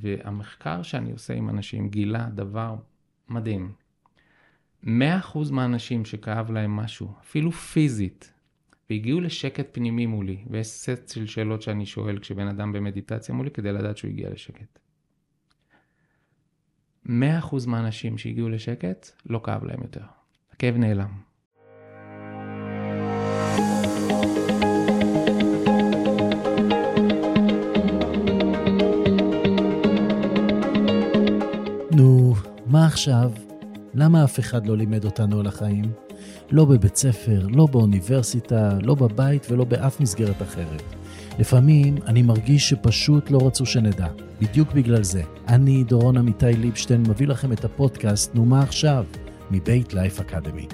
והמחקר שאני עושה עם אנשים גילה דבר מדהים. 100% מהאנשים שכאב להם משהו, אפילו פיזית, והגיעו לשקט פנימי מולי, ויש סט של שאלות שאני שואל כשבן אדם במדיטציה מולי כדי לדעת שהוא הגיע לשקט. 100% מהאנשים שהגיעו לשקט, לא כאב להם יותר. הכאב נעלם. עכשיו? למה אף אחד לא לימד אותנו על החיים? לא בבית ספר, לא באוניברסיטה, לא בבית ולא באף מסגרת אחרת. לפעמים אני מרגיש שפשוט לא רצו שנדע. בדיוק בגלל זה. אני, דורון עמיתי ליבשטיין, מביא לכם את הפודקאסט "נו מה עכשיו?" מבית לייף אקדמי.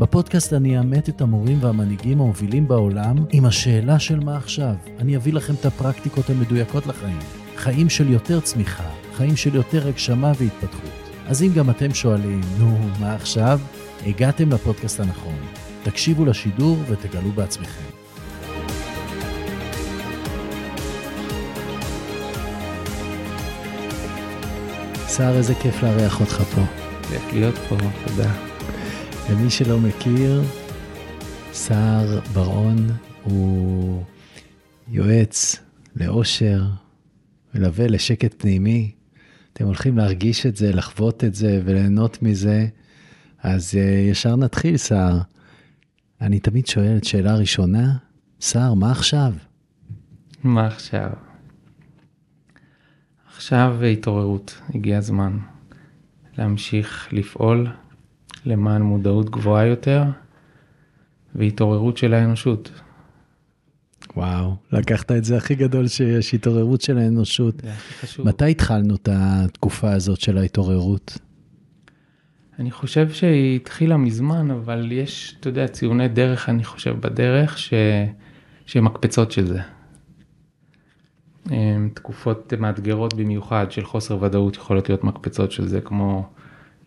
בפודקאסט אני אאמת את המורים והמנהיגים המובילים בעולם עם השאלה של מה עכשיו. אני אביא לכם את הפרקטיקות המדויקות לחיים. חיים של יותר צמיחה, חיים של יותר הגשמה והתפתחות. אז אם גם אתם שואלים, נו, מה עכשיו? הגעתם לפודקאסט הנכון. תקשיבו לשידור ותגלו בעצמכם. סער, איזה כיף לארח אותך פה. כיף להיות פה, תודה. למי שלא מכיר, סער בר-און הוא יועץ לאושר, מלווה לשקט פנימי. אתם הולכים להרגיש את זה, לחוות את זה וליהנות מזה. אז uh, ישר נתחיל, סער. אני תמיד שואל את שאלה ראשונה, סער, מה עכשיו? מה עכשיו? עכשיו התעוררות, הגיע הזמן להמשיך לפעול למען מודעות גבוהה יותר והתעוררות של האנושות. וואו, לקחת את זה הכי גדול שיש, התעוררות של האנושות. זה הכי חשוב. מתי התחלנו את התקופה הזאת של ההתעוררות? אני חושב שהיא התחילה מזמן, אבל יש, אתה יודע, ציוני דרך, אני חושב, בדרך, ש... שהן מקפצות של זה. אמ, תקופות מאתגרות במיוחד של חוסר ודאות יכולות להיות מקפצות של זה, כמו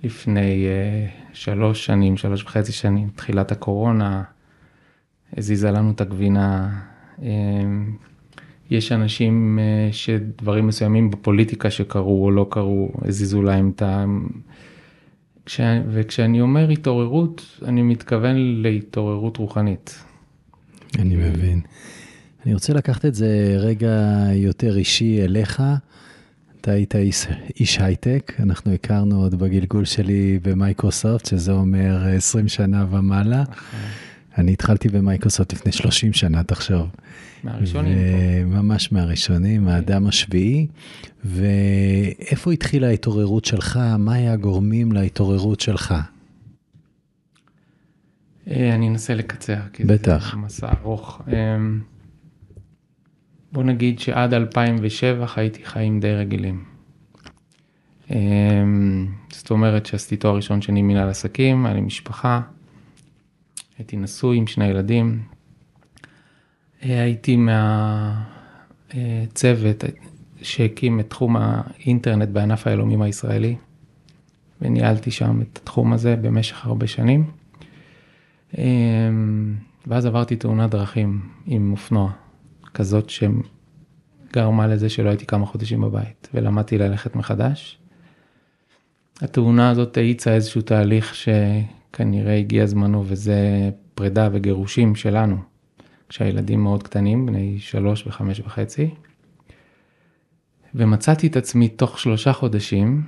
לפני uh, שלוש שנים, שלוש וחצי שנים, תחילת הקורונה, הזיזה לנו את הגבינה. Um, יש אנשים uh, שדברים מסוימים בפוליטיקה שקרו או לא קרו, הזיזו להם את ה... כש... וכשאני אומר התעוררות, אני מתכוון להתעוררות רוחנית. אני מבין. אני רוצה לקחת את זה רגע יותר אישי אליך. אתה היית איש, איש הייטק, אנחנו הכרנו עוד בגלגול שלי במייקרוסופט, שזה אומר 20 שנה ומעלה. אני התחלתי במייקרוסופט לפני 30 שנה, תחשוב. מהראשונים פה. ממש מהראשונים, האדם השביעי. ואיפה התחילה ההתעוררות שלך? מה היה הגורמים להתעוררות שלך? אה, אני אנסה לקצר, כי בטח. זה מסע ארוך. אמ, בוא נגיד שעד 2007 חייתי חיים די רגילים. אמ, זאת אומרת שעשיתי תואר ראשון שני מנהל עסקים, היה לי משפחה, הייתי נשוי עם שני ילדים, אה, הייתי מהצוות שהקים את תחום האינטרנט בענף היהלומים הישראלי, וניהלתי שם את התחום הזה במשך הרבה שנים. אמ, ואז עברתי תאונת דרכים עם אופנוע, כזאת שגרמה לזה שלא הייתי כמה חודשים בבית, ולמדתי ללכת מחדש. התאונה הזאת האיצה איזשהו תהליך שכנראה הגיע זמנו, וזה פרידה וגירושים שלנו, כשהילדים מאוד קטנים, בני שלוש וחמש וחצי. ומצאתי את עצמי תוך שלושה חודשים,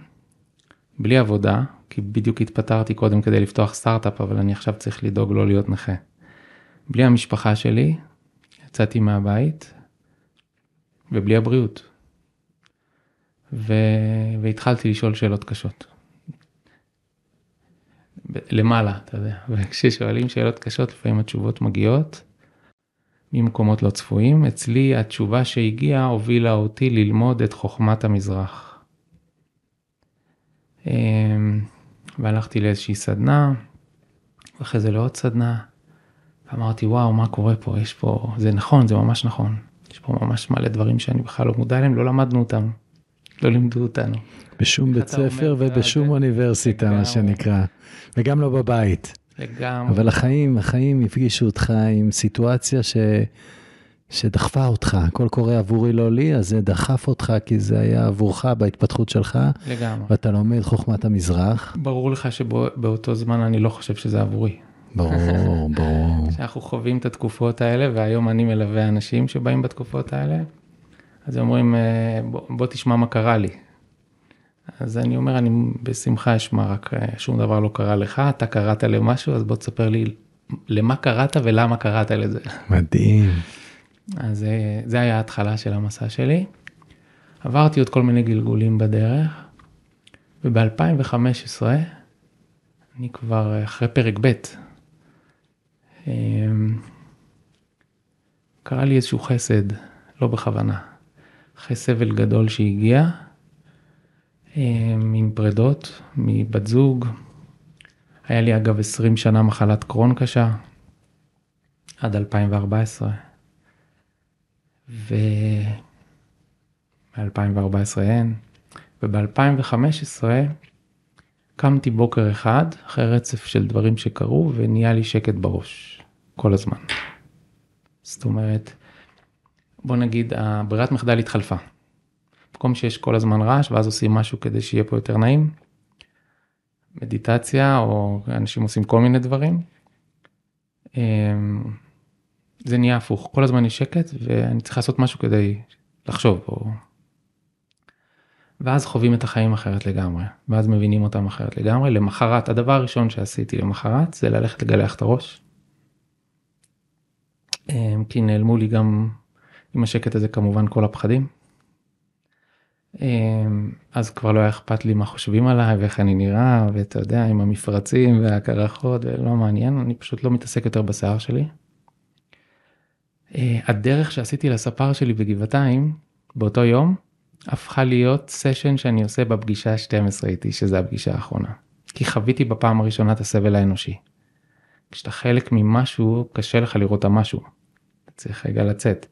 בלי עבודה, כי בדיוק התפטרתי קודם כדי לפתוח סטארט-אפ, אבל אני עכשיו צריך לדאוג לא להיות נכה. בלי המשפחה שלי, יצאתי מהבית, ובלי הבריאות. ו... והתחלתי לשאול שאלות קשות. למעלה, אתה יודע, וכששואלים שאלות קשות, לפעמים התשובות מגיעות ממקומות לא צפויים. אצלי התשובה שהגיעה הובילה אותי ללמוד את חוכמת המזרח. אמ, והלכתי לאיזושהי סדנה, ואחרי זה לעוד סדנה, ואמרתי, וואו, מה קורה פה? יש פה, זה נכון, זה ממש נכון. יש פה ממש מלא דברים שאני בכלל לא מודע אליהם, לא למדנו אותם. לא לימדו אותנו. בשום בית ספר ובשום זה? אוניברסיטה, מה לגמרי. שנקרא. וגם לא בבית. לגמרי. אבל החיים, החיים הפגישו אותך עם סיטואציה שדחפה אותך, הכל קורה עבורי לא לי, אז זה דחף אותך כי זה היה עבורך בהתפתחות שלך, לגמרי. ואתה לומד חוכמת המזרח. ברור לך שבאותו זמן אני לא חושב שזה עבורי. ברור, ברור. שאנחנו חווים את התקופות האלה, והיום אני מלווה אנשים שבאים בתקופות האלה, אז הם אומרים, אה, בוא, בוא תשמע מה קרה לי. אז אני אומר, אני בשמחה אשמע, רק אה, שום דבר לא קרה לך, אתה קראת למשהו, אז בוא תספר לי למה קראת ולמה קראת לזה. מדהים. אז אה, זה היה ההתחלה של המסע שלי. עברתי עוד כל מיני גלגולים בדרך, וב-2015, אני כבר אחרי פרק ב', קרה לי איזשהו חסד, לא בכוונה, אחרי סבל גדול שהגיע, אמ, עם פרדות מבת זוג. היה לי אגב 20 שנה מחלת קרון קשה, עד 2014. וב-2014 אין, וב-2015 קמתי בוקר אחד אחרי רצף של דברים שקרו ונהיה לי שקט בראש כל הזמן. זאת אומרת, בוא נגיד הברירת מחדל התחלפה. במקום שיש כל הזמן רעש ואז עושים משהו כדי שיהיה פה יותר נעים. מדיטציה או אנשים עושים כל מיני דברים. אמ, זה נהיה הפוך, כל הזמן יש שקט ואני צריך לעשות משהו כדי לחשוב. או... ואז חווים את החיים אחרת לגמרי, ואז מבינים אותם אחרת לגמרי. למחרת, הדבר הראשון שעשיתי למחרת זה ללכת לגלח את הראש. אמ, כי נעלמו לי גם עם השקט הזה כמובן כל הפחדים. אמ, אז כבר לא היה אכפת לי מה חושבים עליי ואיך אני נראה ואתה יודע עם המפרצים והקרחות ולא מעניין אני פשוט לא מתעסק יותר בשיער שלי. אה, הדרך שעשיתי לספר שלי בגבעתיים באותו יום הפכה להיות סשן שאני עושה בפגישה ה-12 איתי שזה הפגישה האחרונה. כי חוויתי בפעם הראשונה את הסבל האנושי. כשאתה חלק ממשהו קשה לך לראות את המשהו. אתה צריך רגע לצאת.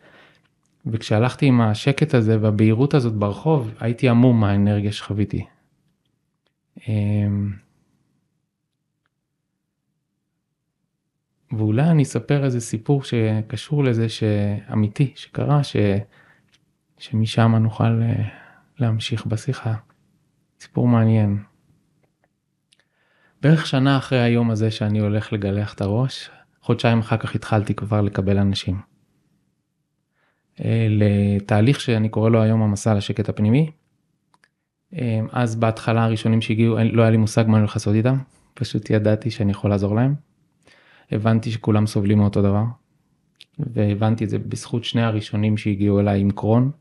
וכשהלכתי עם השקט הזה והבהירות הזאת ברחוב הייתי עמום מהאנרגיה שחוויתי. אמ, ואולי אני אספר איזה סיפור שקשור לזה שאמיתי שקרה ש... שמשם נוכל אה, להמשיך בשיחה. סיפור מעניין. בערך שנה אחרי היום הזה שאני הולך לגלח את הראש, חודשיים אחר כך התחלתי כבר לקבל אנשים. אה, לתהליך שאני קורא לו היום המסע לשקט הפנימי. אה, אז בהתחלה הראשונים שהגיעו לא היה לי מושג מה אני הולך לעשות איתם, פשוט ידעתי שאני יכול לעזור להם. הבנתי שכולם סובלים מאותו דבר, והבנתי את זה בזכות שני הראשונים שהגיעו אליי עם קרון,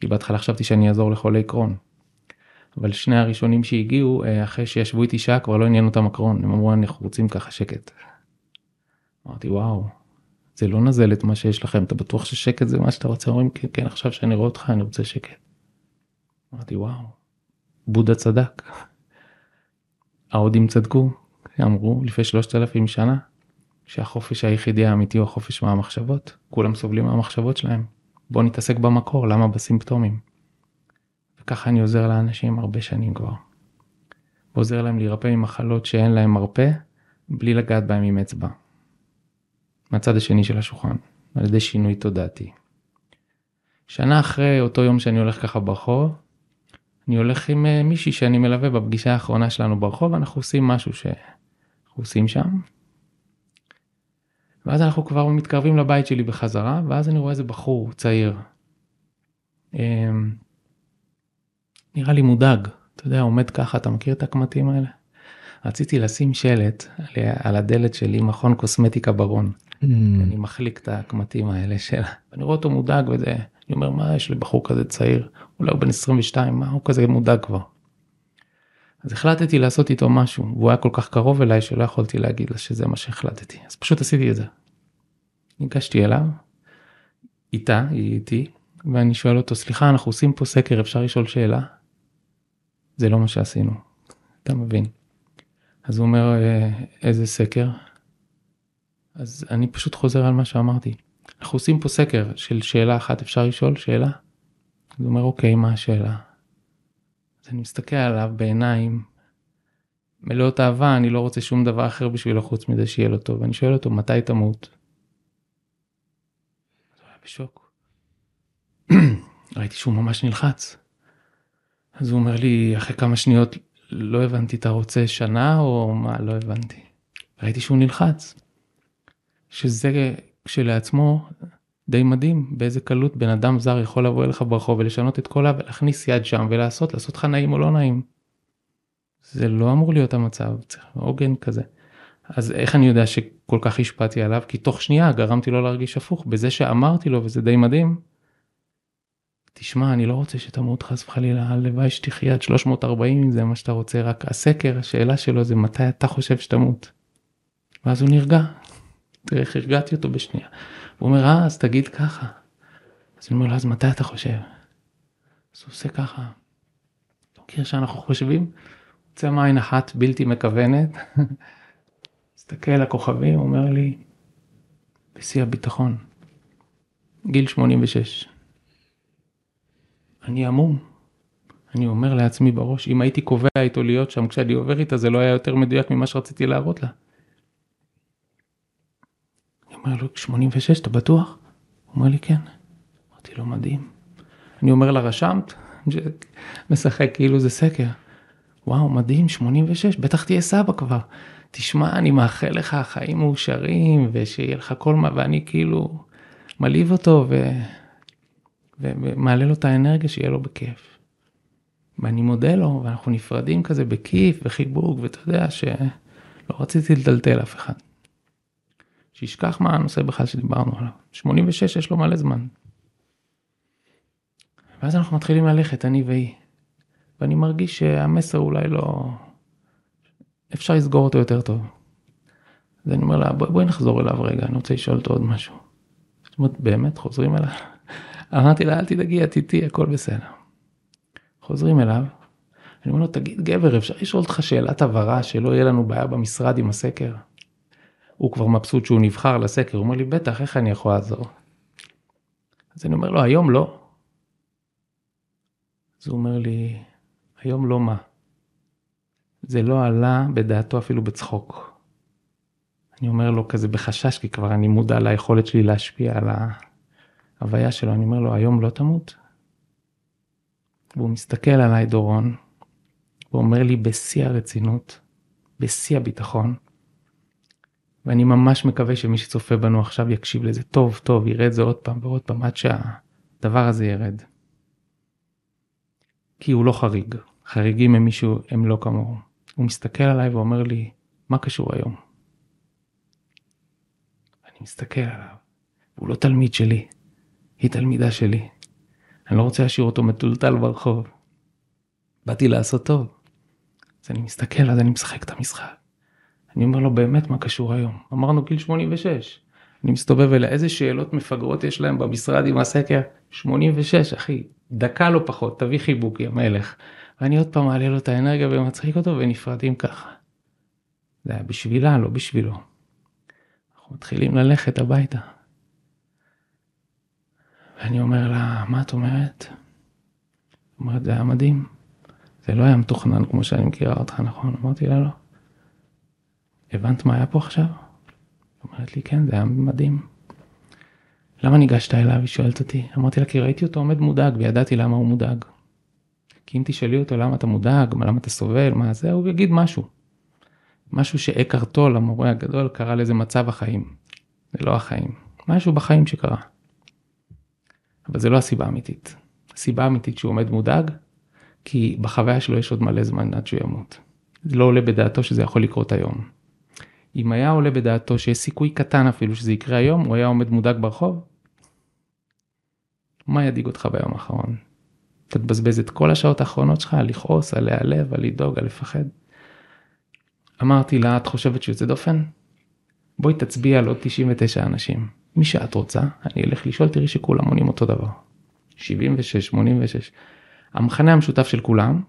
כי בהתחלה חשבתי שאני אעזור לחולי קרון. אבל שני הראשונים שהגיעו, אה, אחרי שישבו איתי שעה כבר לא עניין אותם הקרון, הם אמרו אנחנו רוצים ככה שקט. אמרתי וואו, זה לא נזל את מה שיש לכם, אתה בטוח ששקט זה מה שאתה רוצה? אומרים כן, כן עכשיו שאני רואה אותך אני רוצה שקט. אמרתי וואו, בודה צדק. ההודים צדקו, אמרו לפני שלושת אלפים שנה, שהחופש היחידי האמיתי הוא החופש מהמחשבות, כולם סובלים מהמחשבות שלהם. בוא נתעסק במקור, למה בסימפטומים? וככה אני עוזר לאנשים הרבה שנים כבר. ועוזר להם להירפא ממחלות שאין להם מרפא, בלי לגעת בהם עם אצבע. מהצד השני של השולחן, על ידי שינוי תודעתי. שנה אחרי אותו יום שאני הולך ככה ברחוב, אני הולך עם אה, מישהי שאני מלווה בפגישה האחרונה שלנו ברחוב, אנחנו עושים משהו שאנחנו עושים שם. ואז אנחנו כבר מתקרבים לבית שלי בחזרה, ואז אני רואה איזה בחור צעיר. אמ, נראה לי מודאג, אתה יודע, עומד ככה, אתה מכיר את הקמטים האלה? רציתי לשים שלט על הדלת שלי, מכון קוסמטיקה ברון. Mm. אני מחליק את הקמטים האלה שלה. אני רואה אותו מודאג וזה, אני אומר, מה יש לבחור כזה צעיר? אולי הוא בן 22, מה הוא כזה מודאג כבר? אז החלטתי לעשות איתו משהו, והוא היה כל כך קרוב אליי שלא יכולתי להגיד לה שזה מה שהחלטתי, אז פשוט עשיתי את זה. ניגשתי אליו, איתה, היא איתי, ואני שואל אותו, סליחה, אנחנו עושים פה סקר, אפשר לשאול שאלה? זה לא מה שעשינו, אתה מבין. אז הוא אומר, אה, איזה סקר? אז אני פשוט חוזר על מה שאמרתי. אנחנו עושים פה סקר של שאלה אחת, אפשר לשאול שאלה? אז הוא אומר, אוקיי, מה השאלה? אז אני מסתכל עליו בעיניים מלאות אהבה, אני לא רוצה שום דבר אחר בשבילו חוץ מזה שיהיה לו טוב. אני שואל אותו, מתי תמות? בשוק. ראיתי שהוא ממש נלחץ. אז הוא אומר לי אחרי כמה שניות, לא הבנתי, אתה רוצה שנה או מה? לא הבנתי. ראיתי שהוא נלחץ. שזה כשלעצמו די מדהים באיזה קלות בן אדם זר יכול לבוא אליך ברחוב ולשנות את כל ה... ולהכניס יד שם ולעשות, לעשות לך נעים או לא נעים. זה לא אמור להיות המצב, צריך עוגן כזה. אז איך אני יודע שכל כך השפעתי עליו? כי תוך שנייה גרמתי לו להרגיש הפוך בזה שאמרתי לו וזה די מדהים. תשמע אני לא רוצה שתמות חס וחלילה הלוואי שתחיה עד 340 אם זה מה שאתה רוצה רק הסקר השאלה שלו זה מתי אתה חושב שתמות. ואז הוא נרגע. תראה איך הרגעתי אותו בשנייה. הוא אומר אה אז תגיד ככה. אז אני אומר לו אז מתי אתה חושב? אז הוא עושה ככה. אתה מכיר שאנחנו חושבים? יוצא מעין אחת בלתי מכוונת. מסתכל על הכוכבים אומר לי בשיא הביטחון. גיל 86. אני המום. אני אומר לעצמי בראש, אם הייתי קובע איתו להיות שם כשאני עובר איתה, זה לא היה יותר מדויק ממה שרציתי להראות לה. אומר לו, 86, אתה בטוח? הוא אומר לי, כן. אמרתי לו, מדהים. אני אומר לה, רשמת? משחק כאילו זה סקר. וואו, מדהים, 86, בטח תהיה סבא כבר. תשמע, אני מאחל לך חיים מאושרים, ושיהיה לך כל מה, ואני כאילו מלהיב אותו, ו... ומעלה לו את האנרגיה שיהיה לו בכיף. ואני מודה לו, ואנחנו נפרדים כזה בכיף, וחיבוק, ואתה יודע שלא רציתי לטלטל אף אחד. שישכח מה הנושא בכלל שדיברנו עליו. 86 יש לו מלא זמן. ואז אנחנו מתחילים ללכת, אני והיא. ואני מרגיש שהמסר אולי לא... אפשר לסגור אותו יותר טוב. אז אני אומר לה, בואי, בואי נחזור אליו רגע, אני רוצה לשאול אותו עוד משהו. זאת אומרת, באמת חוזרים אליו? אמרתי לה, אל תדאגי, את איתי, הכל בסדר. חוזרים אליו, אני אומר לו, תגיד גבר, אפשר לשאול אותך שאלת הבהרה, שלא יהיה לנו בעיה במשרד עם הסקר? הוא כבר מבסוט שהוא נבחר לסקר, הוא אומר לי, בטח, איך אני יכול לעזור? אז אני אומר לו, היום לא. אז הוא אומר לי, היום לא מה. זה לא עלה בדעתו אפילו בצחוק. אני אומר לו כזה בחשש, כי כבר אני מודע ליכולת שלי להשפיע על ההוויה שלו, אני אומר לו, היום לא תמות? והוא מסתכל עליי, דורון, ואומר לי בשיא הרצינות, בשיא הביטחון, ואני ממש מקווה שמי שצופה בנו עכשיו יקשיב לזה טוב טוב, יראה את זה עוד פעם ועוד פעם עד שהדבר הזה ירד. כי הוא לא חריג, חריגים הם מישהו, הם לא כמוהו. הוא מסתכל עליי ואומר לי, מה קשור היום? אני מסתכל עליו, הוא לא תלמיד שלי, היא תלמידה שלי. אני לא רוצה להשאיר אותו מטולטל ברחוב. באתי לעשות טוב. אז אני מסתכל, אז אני משחק את המשחק. אני אומר לו, באמת, מה קשור היום? אמרנו גיל 86. אני מסתובב אליה, איזה שאלות מפגרות יש להם במשרד עם הסקר? 86, אחי, דקה לא פחות, תביא חיבוק, יא מלך. ואני עוד פעם מעלה לו את האנרגיה ומצחיק אותו ונפרדים ככה. זה היה בשבילה, לא בשבילו. אנחנו מתחילים ללכת הביתה. ואני אומר לה, מה את אומרת? אומרת, זה היה מדהים. זה לא היה מתוכנן כמו שאני מכירה אותך, נכון? אמרתי לה, לא. הבנת מה היה פה עכשיו? אומרת לי, כן, זה היה מדהים. למה ניגשת אליו? היא שואלת אותי. אמרתי לה, כי ראיתי אותו עומד מודאג וידעתי למה הוא מודאג. כי אם תשאלי אותו למה אתה מודאג, למה אתה סובל, מה זה, הוא יגיד משהו. משהו שאקרט טול, המורה הגדול, קרא לזה מצב החיים. זה לא החיים. משהו בחיים שקרה. אבל זה לא הסיבה האמיתית. הסיבה האמיתית שהוא עומד מודאג, כי בחוויה שלו יש עוד מלא זמן עד שהוא ימות. זה לא עולה בדעתו שזה יכול לקרות היום. אם היה עולה בדעתו שיש סיכוי קטן אפילו שזה יקרה היום, הוא היה עומד מודאג ברחוב? מה ידאיג אותך ביום האחרון? אתה תבזבז את כל השעות האחרונות שלך על לכעוס, על להיעלב, על לדאוג, על לפחד. אמרתי לה, את חושבת שיוצא דופן? בואי תצביע על עוד 99 אנשים. מי שאת רוצה, אני אלך לשאול, תראי שכולם עונים אותו דבר. 76, 86. המכנה המשותף של כולם,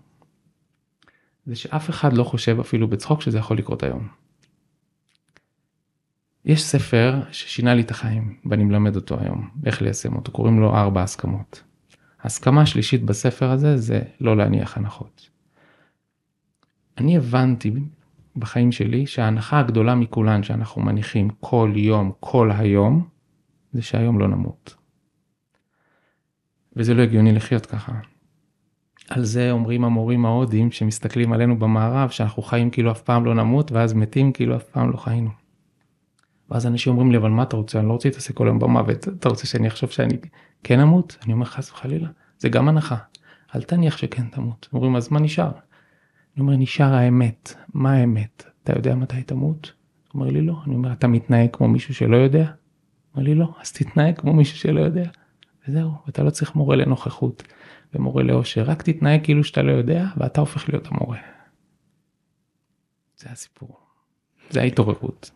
זה שאף אחד לא חושב אפילו בצחוק שזה יכול לקרות היום. יש ספר ששינה לי את החיים ואני מלמד אותו היום, איך ליישם אותו, קוראים לו ארבע הסכמות. ההסכמה השלישית בספר הזה זה לא להניח הנחות. אני הבנתי בחיים שלי שההנחה הגדולה מכולן שאנחנו מניחים כל יום, כל היום, זה שהיום לא נמות. וזה לא הגיוני לחיות ככה. על זה אומרים המורים ההודים שמסתכלים עלינו במערב שאנחנו חיים כאילו אף פעם לא נמות ואז מתים כאילו אף פעם לא חיינו. ואז אנשים אומרים לי אבל מה אתה רוצה אני לא רוצה להתעסק כל היום במוות אתה רוצה שאני אחשוב שאני כן אמות אני אומר חס וחלילה זה גם הנחה אל תניח שכן תמות אומרים אז מה נשאר. אני אומר נשאר האמת מה האמת אתה יודע מתי תמות? אומר לי לא אני אומר אתה מתנהג כמו מישהו שלא יודע? אומר לי לא אז תתנהג כמו מישהו שלא יודע. וזהו אתה לא צריך מורה לנוכחות ומורה לאושר רק תתנהג כאילו שאתה לא יודע ואתה הופך להיות המורה. זה הסיפור. זה ההתעוררות.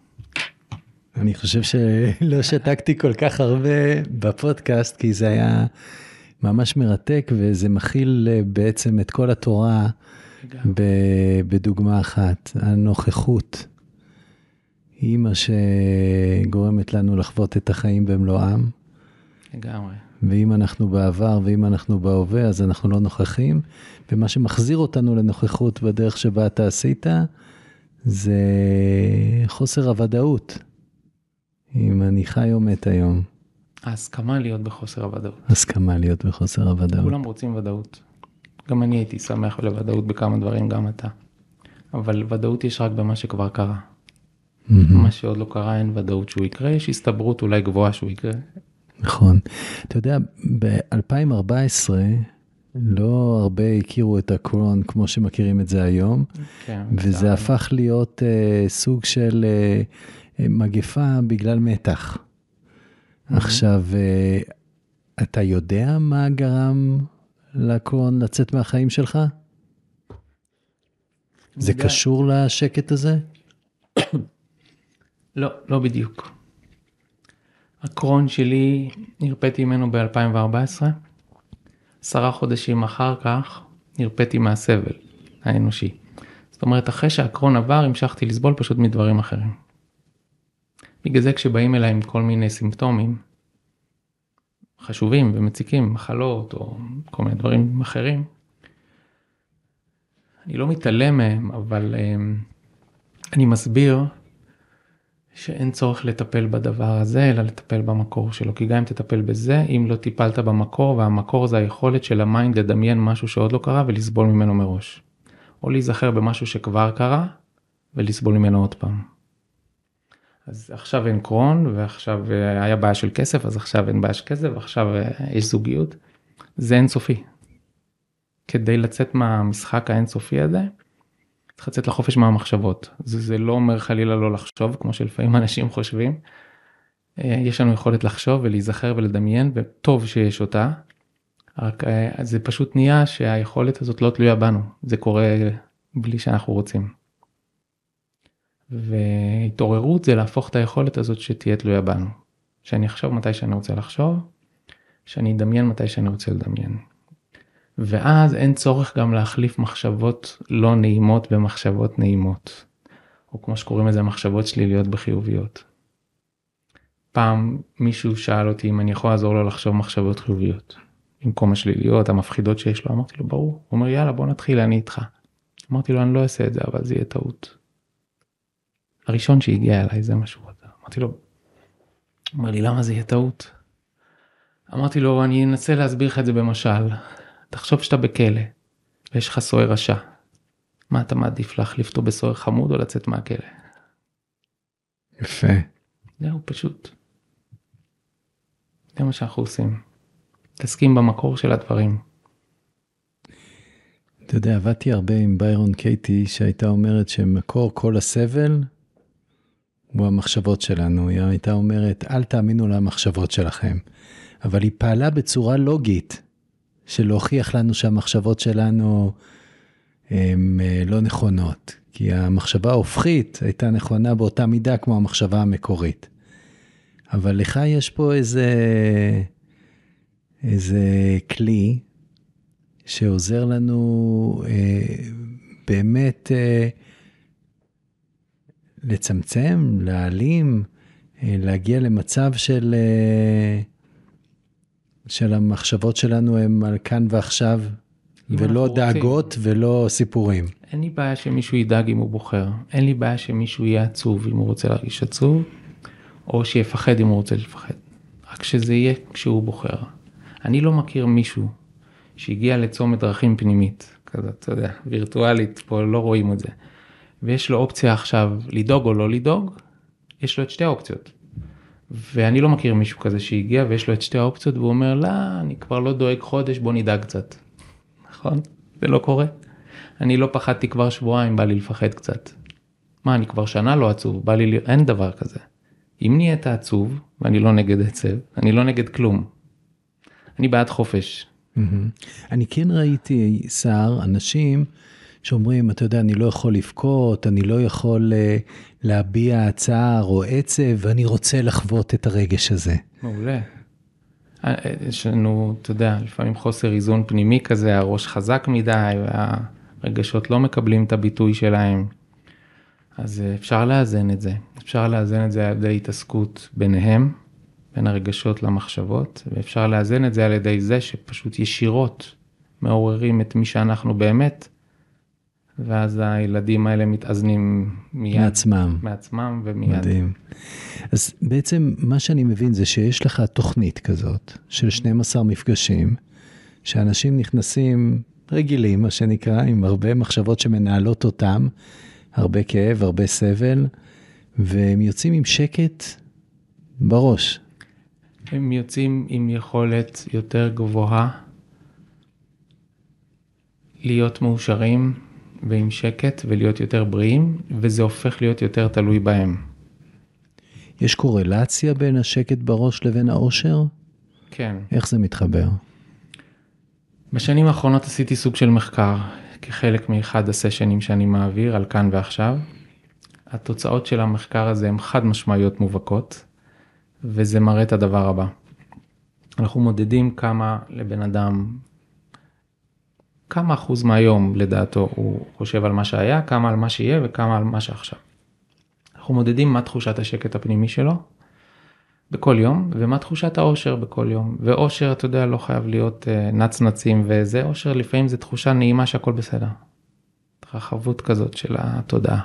אני חושב שלא שתקתי כל כך הרבה בפודקאסט, כי זה היה ממש מרתק, וזה מכיל אה, בעצם את כל התורה בדוגמה אחת, הנוכחות. היא מה שגורמת לנו לחוות את החיים במלואם. לגמרי. ואם אנחנו בעבר ואם אנחנו בהווה, אז אנחנו לא נוכחים. ומה שמחזיר אותנו לנוכחות בדרך שבה אתה עשית, זה חוסר הוודאות. אם אני חי או מת היום. ההסכמה להיות בחוסר הוודאות. הסכמה להיות בחוסר הוודאות. כולם רוצים ודאות. גם אני הייתי שמח לוודאות בכמה דברים, גם אתה. אבל ודאות יש רק במה שכבר קרה. Mm-hmm. מה שעוד לא קרה אין ודאות שהוא יקרה, יש הסתברות אולי גבוהה שהוא יקרה. נכון. אתה יודע, ב-2014 לא הרבה הכירו את הקורון כמו שמכירים את זה היום, כן, וזה זה הפך להיות uh, סוג של uh, מגפה בגלל מתח. Mm-hmm. עכשיו, uh, אתה יודע מה גרם לקורון לצאת מהחיים שלך? זה יודע. קשור לשקט הזה? לא, לא בדיוק. הקרון שלי, נרפאתי ממנו ב-2014. עשרה חודשים אחר כך נרפאתי מהסבל האנושי. זאת אומרת, אחרי שהקרוהן עבר, המשכתי לסבול פשוט מדברים אחרים. בגלל זה כשבאים אליי עם כל מיני סימפטומים חשובים ומציקים, מחלות או כל מיני דברים אחרים, אני לא מתעלם מהם, אבל אממ, אני מסביר שאין צורך לטפל בדבר הזה, אלא לטפל במקור שלו. כי גם אם תטפל בזה, אם לא טיפלת במקור, והמקור זה היכולת של ה mind לדמיין משהו שעוד לא קרה ולסבול ממנו מראש. או להיזכר במשהו שכבר קרה ולסבול ממנו עוד פעם. אז עכשיו אין קרון, ועכשיו אה, היה בעיה של כסף, אז עכשיו אין בעיה של כסף, ועכשיו אה, יש זוגיות. זה אינסופי. כדי לצאת מהמשחק האינסופי הזה, צריך לצאת לחופש מהמחשבות. זה, זה לא אומר חלילה לא לחשוב, כמו שלפעמים אנשים חושבים. אה, יש לנו יכולת לחשוב ולהיזכר ולדמיין, וטוב שיש אותה. רק זה פשוט נהיה שהיכולת הזאת לא תלויה בנו, זה קורה בלי שאנחנו רוצים. והתעוררות זה להפוך את היכולת הזאת שתהיה תלויה בנו. שאני אחשוב מתי שאני רוצה לחשוב, שאני אדמיין מתי שאני רוצה לדמיין. ואז אין צורך גם להחליף מחשבות לא נעימות במחשבות נעימות. או כמו שקוראים לזה מחשבות שליליות בחיוביות. פעם מישהו שאל אותי אם אני יכול לעזור לו לחשוב מחשבות חיוביות. במקום השליליות המפחידות שיש לו אמרתי לו ברור. הוא אומר יאללה בוא נתחיל אני איתך. אמרתי לו אני לא אעשה את זה אבל זה יהיה טעות. הראשון שהגיע אליי זה משהו רצה. אמרתי לו. אומר לי למה זה יהיה טעות? אמרתי לו אני אנסה להסביר לך את זה במשל. תחשוב שאתה בכלא ויש לך סוהר רשע. מה אתה מעדיף להחליף אותו בסוהר חמוד או לצאת מהכלא? יפה. זהו פשוט. זה מה שאנחנו עושים. מתעסקים במקור של הדברים. אתה יודע, עבדתי הרבה עם ביירון קייטי שהייתה אומרת שמקור כל הסבל הוא המחשבות שלנו. היא הייתה אומרת, אל תאמינו למחשבות שלכם. אבל היא פעלה בצורה לוגית. של להוכיח לנו שהמחשבות שלנו הן אה, לא נכונות. כי המחשבה ההופכית הייתה נכונה באותה מידה כמו המחשבה המקורית. אבל לך יש פה איזה, איזה כלי שעוזר לנו אה, באמת אה, לצמצם, להעלים, אה, להגיע למצב של... אה, של המחשבות שלנו הם על כאן ועכשיו, ולא דאגות רוצים. ולא סיפורים. אין לי בעיה שמישהו ידאג אם הוא בוחר, אין לי בעיה שמישהו יהיה עצוב אם הוא רוצה להרגיש עצוב, או שיפחד אם הוא רוצה לפחד. רק שזה יהיה כשהוא בוחר. אני לא מכיר מישהו שהגיע לצומת דרכים פנימית, כזה, אתה יודע, וירטואלית, פה לא רואים את זה, ויש לו אופציה עכשיו לדאוג או לא לדאוג, יש לו את שתי האופציות. ואני לא מכיר מישהו כזה שהגיע ויש לו את שתי האופציות והוא אומר, לא, אני כבר לא דואג חודש, בוא נדאג קצת. נכון? זה לא קורה. אני לא פחדתי כבר שבועיים, בא לי לפחד קצת. מה, אני כבר שנה לא עצוב, בא לי, אין דבר כזה. אם נהיית עצוב, ואני לא נגד עצב, אני לא נגד כלום. אני בעד חופש. אני כן ראיתי, סער, אנשים שאומרים, אתה יודע, אני לא יכול לבכות, אני לא יכול uh, להביע צער או עצב, ואני רוצה לחוות את הרגש הזה. מעולה. אה, יש לנו, אתה יודע, לפעמים חוסר איזון פנימי כזה, הראש חזק מדי, והרגשות לא מקבלים את הביטוי שלהם. אז אה, אפשר לאזן את זה. אפשר לאזן את זה על ידי התעסקות ביניהם, בין הרגשות למחשבות, ואפשר לאזן את זה על ידי זה שפשוט ישירות מעוררים את מי שאנחנו באמת, ואז הילדים האלה מתאזנים מיד. מעצמם. מעצמם ומיד. מדהים. אז בעצם מה שאני מבין זה שיש לך תוכנית כזאת של 12 מפגשים, שאנשים נכנסים רגילים, מה שנקרא, עם הרבה מחשבות שמנהלות אותם, הרבה כאב, הרבה סבל, והם יוצאים עם שקט בראש. הם יוצאים עם יכולת יותר גבוהה להיות מאושרים ועם שקט ולהיות יותר בריאים, וזה הופך להיות יותר תלוי בהם. יש קורלציה בין השקט בראש לבין האושר? כן. איך זה מתחבר? בשנים האחרונות עשיתי סוג של מחקר, כחלק מאחד הסשנים שאני מעביר על כאן ועכשיו. התוצאות של המחקר הזה הן חד משמעיות מובהקות, וזה מראה את הדבר הבא. אנחנו מודדים כמה לבן אדם, כמה אחוז מהיום לדעתו הוא חושב על מה שהיה, כמה על מה שיהיה וכמה על מה שעכשיו. אנחנו מודדים מה תחושת השקט הפנימי שלו בכל יום, ומה תחושת האושר בכל יום. ואושר, אתה יודע, לא חייב להיות uh, נצנצים וזה, אושר לפעמים זה תחושה נעימה שהכל בסדר. התרחבות כזאת של התודעה.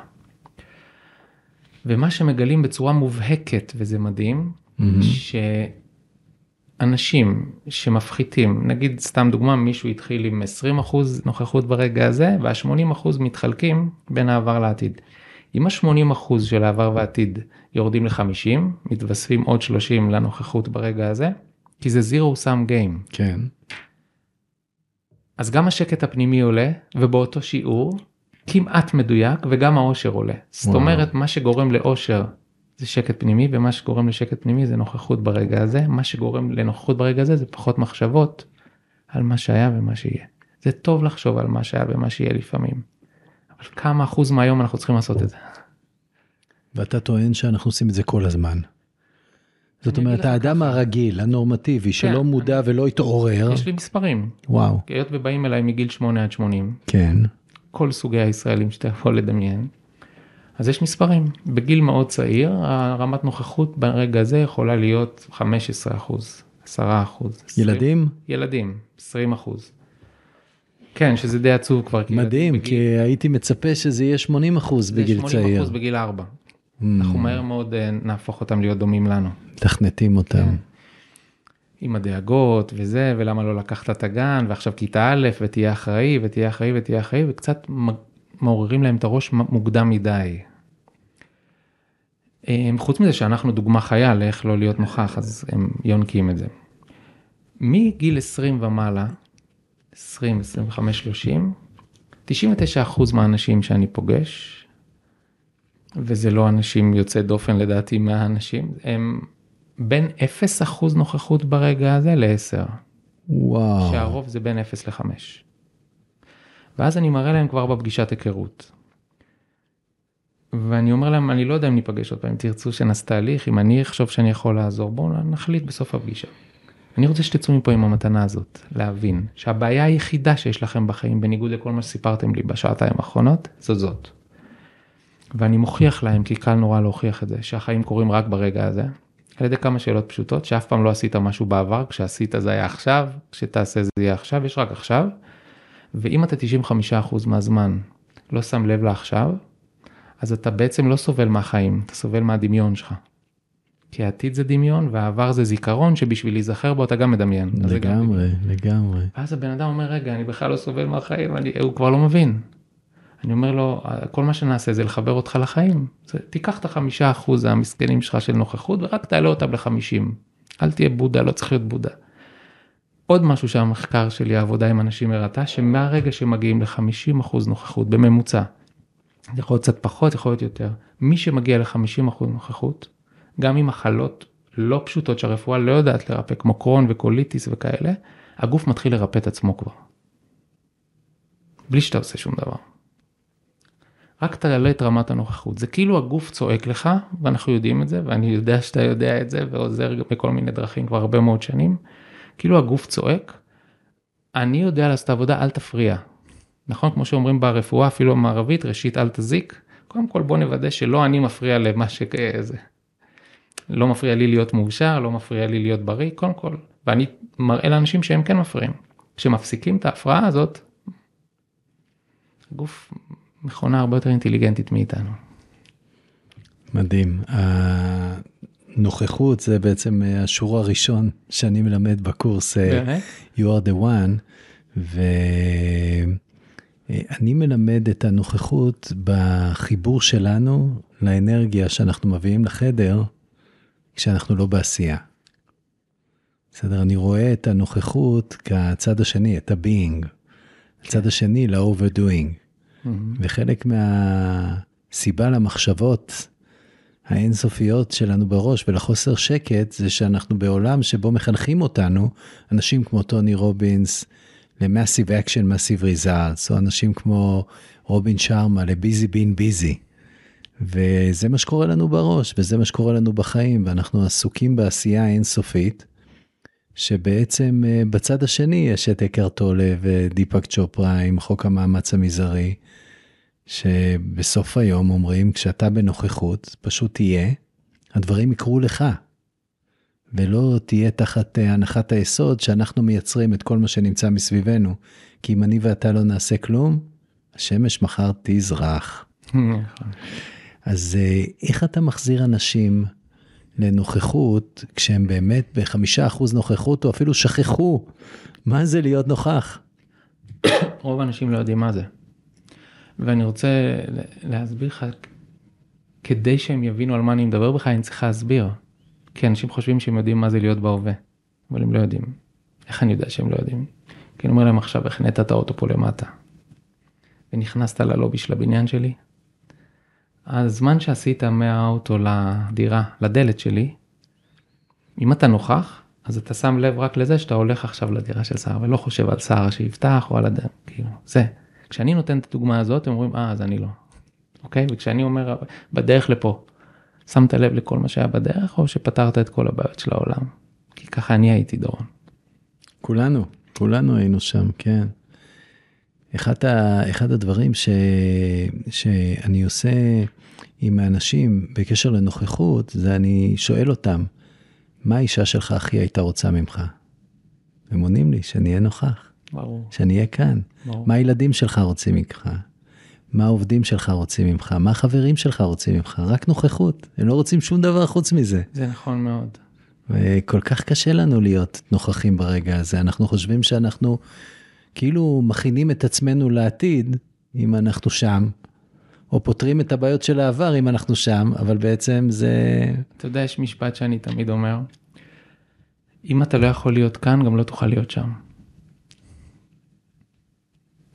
ומה שמגלים בצורה מובהקת, וזה מדהים, mm-hmm. שאנשים שמפחיתים, נגיד סתם דוגמה, מישהו התחיל עם 20% נוכחות ברגע הזה, וה-80% מתחלקים בין העבר לעתיד. אם ה-80% של העבר והעתיד יורדים ל-50, מתווספים עוד 30 לנוכחות ברגע הזה, כי זה zero sum game. כן. אז גם השקט הפנימי עולה, ובאותו שיעור, כמעט מדויק, וגם העושר עולה. זאת אומרת, מה שגורם לאושר זה שקט פנימי, ומה שגורם לשקט פנימי זה נוכחות ברגע הזה, מה שגורם לנוכחות ברגע הזה זה פחות מחשבות על מה שהיה ומה שיהיה. זה טוב לחשוב על מה שהיה ומה שיהיה לפעמים. אבל כמה אחוז מהיום אנחנו צריכים לעשות את זה. ואתה טוען שאנחנו עושים את זה כל הזמן. זאת אומרת, האדם הרגיל, הנורמטיבי, שלא מודע ולא התעורר, יש לי מספרים. וואו, היות ובאים אליי מגיל 8 עד 80, כן, כל סוגי הישראלים שאתה יכול לדמיין, אז יש מספרים. בגיל מאוד צעיר, הרמת נוכחות ברגע הזה יכולה להיות 15 אחוז, 10 אחוז. ילדים? ילדים, 20 אחוז. כן, שזה די עצוב כבר. כי מדהים, בגיל- כי הייתי מצפה שזה יהיה 80 אחוז זה בגיל 80 צעיר. אחוז בגיל 4. Mm, אנחנו מהר מאוד אה, נהפוך אותם להיות דומים לנו. מתכנתים אותם. כן. עם הדאגות וזה, ולמה לא לקחת את הגן, ועכשיו כיתה א', ותהיה אחראי, ותהיה אחראי, ותהיה אחראי, וקצת מעוררים להם את הראש מוקדם מדי. אה, חוץ מזה שאנחנו דוגמה חיה לאיך לא להיות נוכח, אז הם יונקים את זה. מגיל 20 ומעלה, 20, 25, 30, 99% מהאנשים שאני פוגש, וזה לא אנשים יוצאי דופן לדעתי מהאנשים, הם בין 0% נוכחות ברגע הזה ל-10, וואו. שהרוב זה בין 0 ל-5. ואז אני מראה להם כבר בפגישת היכרות. ואני אומר להם, אני לא יודע אם ניפגש עוד פעם, אם תרצו שנעשה תהליך, אם אני אחשוב שאני יכול לעזור, בואו נחליט בסוף הפגישה. אני רוצה שתצאו מפה עם המתנה הזאת, להבין שהבעיה היחידה שיש לכם בחיים, בניגוד לכל מה שסיפרתם לי בשעתיים האחרונות, זאת זאת. ואני מוכיח להם, כי קל נורא להוכיח את זה, שהחיים קורים רק ברגע הזה, על ידי כמה שאלות פשוטות, שאף פעם לא עשית משהו בעבר, כשעשית זה היה עכשיו, כשתעשה זה יהיה עכשיו, יש רק עכשיו. ואם אתה 95% מהזמן לא שם לב לעכשיו, אז אתה בעצם לא סובל מהחיים, אתה סובל מהדמיון שלך. כי העתיד זה דמיון והעבר זה זיכרון שבשביל להיזכר בו אתה גם מדמיין. זה גם לגמרי, לגמרי. ואז הבן אדם אומר רגע אני בכלל לא סובל מהחיים אני, הוא כבר לא מבין. אני אומר לו כל מה שנעשה זה לחבר אותך לחיים זה, תיקח את החמישה אחוז המסכנים שלך של נוכחות ורק תעלה אותם לחמישים. אל תהיה בודה לא צריך להיות בודה. עוד משהו שהמחקר שלי העבודה עם אנשים הראתה שמהרגע שמגיעים ל-50 אחוז נוכחות בממוצע. יכול להיות קצת פחות יכול להיות יותר מי שמגיע ל-50 אחוז נוכחות גם עם מחלות לא פשוטות שהרפואה לא יודעת לרפא כמו קרון וקוליטיס וכאלה הגוף מתחיל לרפא את עצמו כבר. בלי שאתה עושה שום דבר. רק תעלה את רמת הנוכחות זה כאילו הגוף צועק לך ואנחנו יודעים את זה ואני יודע שאתה יודע את זה ועוזר בכל מיני דרכים כבר הרבה מאוד שנים. כאילו הגוף צועק. אני יודע לעשות עבודה אל תפריע. נכון כמו שאומרים ברפואה אפילו המערבית ראשית אל תזיק. קודם כל בוא נוודא שלא אני מפריע למה שזה. לא מפריע לי להיות מאושר לא מפריע לי להיות בריא קודם כל ואני מראה לאנשים שהם כן מפריעים. כשמפסיקים את ההפרעה הזאת. הגוף מכונה הרבה יותר אינטליגנטית מאיתנו. מדהים. הנוכחות זה בעצם השיעור הראשון שאני מלמד בקורס באמת? You are the one, ואני מלמד את הנוכחות בחיבור שלנו לאנרגיה שאנחנו מביאים לחדר כשאנחנו לא בעשייה. בסדר, אני רואה את הנוכחות כצד השני, את ה-being, הצד השני ל-overdoing. וחלק מהסיבה למחשבות האינסופיות שלנו בראש ולחוסר שקט זה שאנחנו בעולם שבו מחנכים אותנו, אנשים כמו טוני רובינס ל-Massive Action, Massive Results, או אנשים כמו רובין שרמה ל-Busy Being Busy. וזה מה שקורה לנו בראש, וזה מה שקורה לנו בחיים, ואנחנו עסוקים בעשייה אינסופית, שבעצם בצד השני יש את אקר טולה ודיפק צ'ופרה עם חוק המאמץ המזערי, שבסוף היום אומרים, כשאתה בנוכחות, פשוט תהיה, הדברים יקרו לך. ולא תהיה תחת הנחת היסוד שאנחנו מייצרים את כל מה שנמצא מסביבנו. כי אם אני ואתה לא נעשה כלום, השמש מחר תזרח. אז איך אתה מחזיר אנשים לנוכחות כשהם באמת בחמישה אחוז נוכחות או אפילו שכחו מה זה להיות נוכח? רוב האנשים לא יודעים מה זה. ואני רוצה להסביר לך, כדי שהם יבינו על מה אני מדבר בכלל, אני צריך להסביר. כי אנשים חושבים שהם יודעים מה זה להיות בהווה, אבל הם לא יודעים. איך אני יודע שהם לא יודעים? כי אני אומר להם עכשיו, החנית את האוטו פה למטה, ונכנסת ללובי של הבניין שלי, הזמן שעשית מהאוטו לדירה, לדלת שלי, אם אתה נוכח, אז אתה שם לב רק לזה שאתה הולך עכשיו לדירה של שר ולא חושב על שר שיפתח או על הדרך, כאילו, זה. כשאני נותן את הדוגמה הזאת הם אומרים אה אז אני לא. אוקיי? וכשאני אומר בדרך לפה, שמת לב לכל מה שהיה בדרך או שפתרת את כל הבעיות של העולם? כי ככה אני הייתי דורון. כולנו, כולנו היינו שם, כן. אחד, ה, אחד הדברים ש, שאני עושה עם האנשים בקשר לנוכחות, זה אני שואל אותם, מה האישה שלך הכי הייתה רוצה ממך? הם עונים לי, שאני אהיה נוכח. ברור. שאני אהיה כאן. ברור. מה הילדים שלך רוצים ממך? מה העובדים שלך רוצים ממך? מה החברים שלך רוצים ממך? רק נוכחות. הם לא רוצים שום דבר חוץ מזה. זה נכון מאוד. וכל כך קשה לנו להיות נוכחים ברגע הזה. אנחנו חושבים שאנחנו כאילו מכינים את עצמנו לעתיד, אם אנחנו שם, או פותרים את הבעיות של העבר אם אנחנו שם, אבל בעצם זה... אתה יודע, יש משפט שאני תמיד אומר, אם אתה לא יכול להיות כאן, גם לא תוכל להיות שם.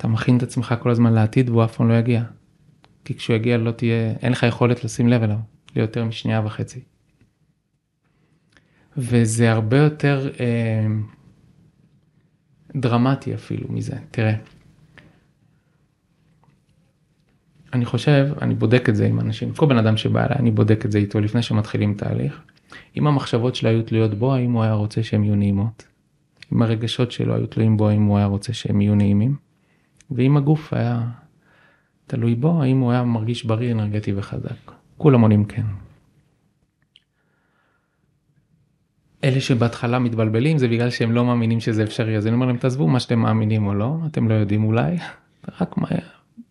אתה מכין את עצמך כל הזמן לעתיד והוא אף פעם לא יגיע. כי כשהוא יגיע לא תהיה, אין לך יכולת לשים לב אליו, ליותר משנייה וחצי. וזה הרבה יותר אה, דרמטי אפילו מזה, תראה. אני חושב, אני בודק את זה עם אנשים, כל בן אדם שבא אליי, אני בודק את זה איתו לפני שמתחילים תהליך. אם המחשבות שלו היו תלויות בו, האם הוא היה רוצה שהן יהיו נעימות? אם הרגשות שלו היו תלויים בו, האם הוא היה רוצה שהם יהיו נעימים? ואם הגוף היה תלוי בו, האם הוא היה מרגיש בריא, אנרגטי וחזק. כולם עונים כן. אלה שבהתחלה מתבלבלים זה בגלל שהם לא מאמינים שזה אפשרי, אז אני אומר להם תעזבו מה שאתם מאמינים או לא, אתם לא יודעים אולי, רק מה,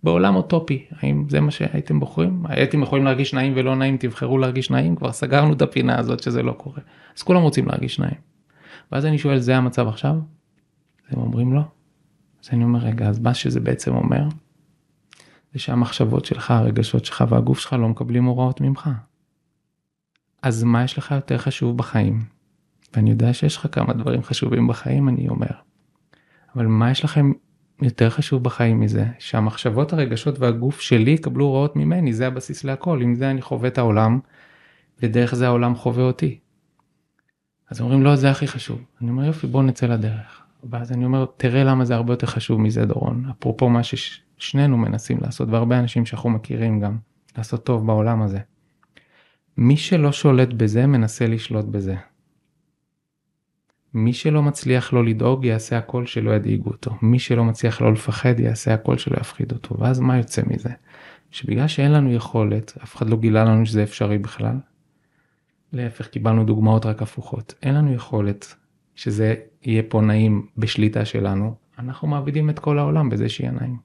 בעולם אוטופי, האם זה מה שהייתם בוחרים? הייתם יכולים להרגיש נעים ולא נעים, תבחרו להרגיש נעים, כבר סגרנו את הפינה הזאת שזה לא קורה. אז כולם רוצים להרגיש נעים. ואז אני שואל, זה המצב עכשיו? הם אומרים לא. אז אני אומר, רגע, אז מה שזה בעצם אומר, זה שהמחשבות שלך, הרגשות שלך והגוף שלך לא מקבלים הוראות ממך. אז מה יש לך יותר חשוב בחיים? ואני יודע שיש לך כמה דברים חשובים בחיים, אני אומר. אבל מה יש לכם יותר חשוב בחיים מזה? שהמחשבות, הרגשות והגוף שלי יקבלו הוראות ממני, זה הבסיס להכל. עם זה אני חווה את העולם, ודרך זה העולם חווה אותי. אז אומרים, לא, זה הכי חשוב. אני אומר, יופי, בוא נצא לדרך. ואז אני אומר, תראה למה זה הרבה יותר חשוב מזה, דורון. אפרופו מה ששנינו מנסים לעשות, והרבה אנשים שאנחנו מכירים גם, לעשות טוב בעולם הזה. מי שלא שולט בזה, מנסה לשלוט בזה. מי שלא מצליח לא לדאוג יעשה הכל שלא ידאיגו אותו. מי שלא מצליח לא לפחד יעשה הכל שלא יפחיד אותו. ואז מה יוצא מזה? שבגלל שאין לנו יכולת, אף אחד לא גילה לנו שזה אפשרי בכלל. להפך, קיבלנו דוגמאות רק הפוכות. אין לנו יכולת שזה יהיה פה נעים בשליטה שלנו, אנחנו מעבידים את כל העולם בזה שיהיה נעים.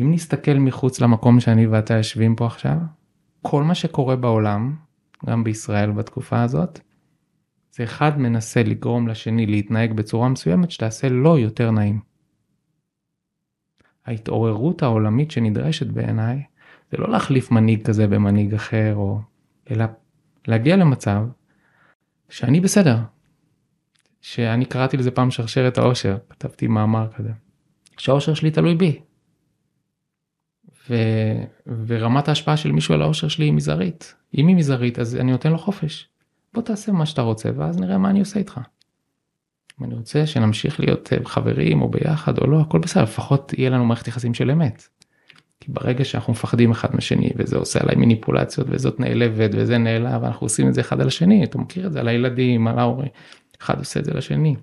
אם נסתכל מחוץ למקום שאני ואתה יושבים פה עכשיו, כל מה שקורה בעולם, גם בישראל בתקופה הזאת, זה אחד מנסה לגרום לשני להתנהג בצורה מסוימת שתעשה לו יותר נעים. ההתעוררות העולמית שנדרשת בעיניי זה לא להחליף מנהיג כזה במנהיג אחר או אלא להגיע למצב שאני בסדר. שאני קראתי לזה פעם שרשרת העושר כתבתי מאמר כזה. שהעושר שלי תלוי בי. ו... ורמת ההשפעה של מישהו על העושר שלי היא מזערית. אם היא מזערית אז אני נותן לו חופש. בוא תעשה מה שאתה רוצה ואז נראה מה אני עושה איתך. אם אני רוצה שנמשיך להיות אה, חברים או ביחד או לא הכל בסדר לפחות יהיה לנו מערכת יחסים של אמת. כי ברגע שאנחנו מפחדים אחד משני וזה עושה עליי מניפולציות וזאת נעלבת וזה נעלב ואנחנו עושים את זה אחד על השני אתה מכיר את זה על הילדים על ההורים אחד עושה את זה לשני.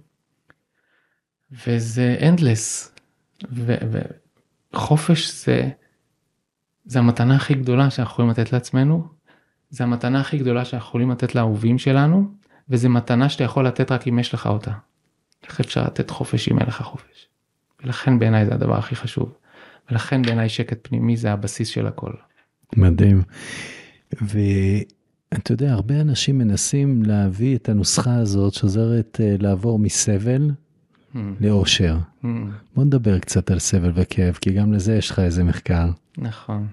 וזה endless וחופש זה זה המתנה הכי גדולה שאנחנו יכולים לתת לעצמנו זה המתנה הכי גדולה שאנחנו יכולים לתת לאהובים שלנו, וזה מתנה שאתה יכול לתת רק אם יש לך אותה. איך אפשר לתת חופש אם אין לך חופש? ולכן בעיניי זה הדבר הכי חשוב. ולכן בעיניי שקט פנימי זה הבסיס של הכל. מדהים. ואתה יודע, הרבה אנשים מנסים להביא את הנוסחה הזאת שעוזרת אה, לעבור מסבל mm. לאושר. Mm. בוא נדבר קצת על סבל וכאב, כי גם לזה יש לך איזה מחקר. נכון.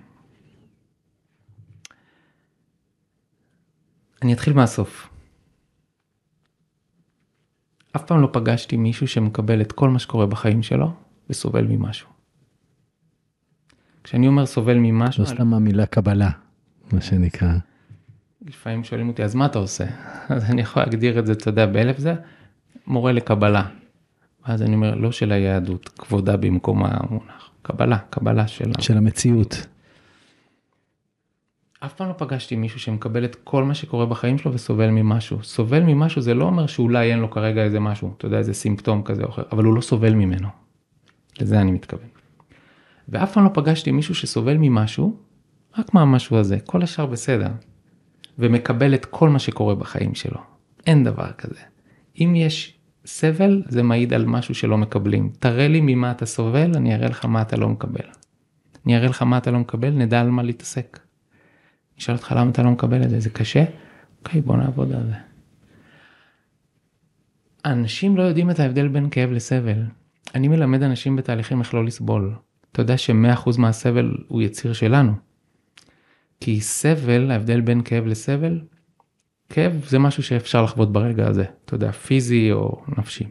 אני אתחיל מהסוף. אף פעם לא פגשתי מישהו שמקבל את כל מה שקורה בחיים שלו וסובל ממשהו. כשאני אומר סובל ממשהו... לא סתם המילה קבלה, מה שנקרא. לפעמים שואלים אותי, אז מה אתה עושה? אז אני יכול להגדיר את זה, אתה יודע, באלף זה, מורה לקבלה. ואז אני אומר, לא של היהדות, כבודה במקום המונח. קבלה, קבלה של... של המציאות. אף פעם לא פגשתי מישהו שמקבל את כל מה שקורה בחיים שלו וסובל ממשהו. סובל ממשהו זה לא אומר שאולי אין לו כרגע איזה משהו, אתה יודע, איזה סימפטום כזה או אחר, אבל הוא לא סובל ממנו. לזה אני מתכוון. ואף פעם לא פגשתי מישהו שסובל ממשהו, רק מהמשהו הזה, כל השאר בסדר. ומקבל את כל מה שקורה בחיים שלו. אין דבר כזה. אם יש סבל, זה מעיד על משהו שלא מקבלים. תראה לי ממה אתה סובל, אני אראה לך מה אתה לא מקבל. אני אראה לך מה אתה לא מקבל, נדע על מה להתעסק. אשאל אותך למה אתה לא מקבל את זה, זה קשה? אוקיי, בוא נעבוד על זה. אנשים לא יודעים את ההבדל בין כאב לסבל. אני מלמד אנשים בתהליכים איך לא לסבול. אתה יודע ש-100% מהסבל הוא יציר שלנו. כי סבל, ההבדל בין כאב לסבל, כאב זה משהו שאפשר לחוות ברגע הזה, אתה יודע, פיזי או נפשי.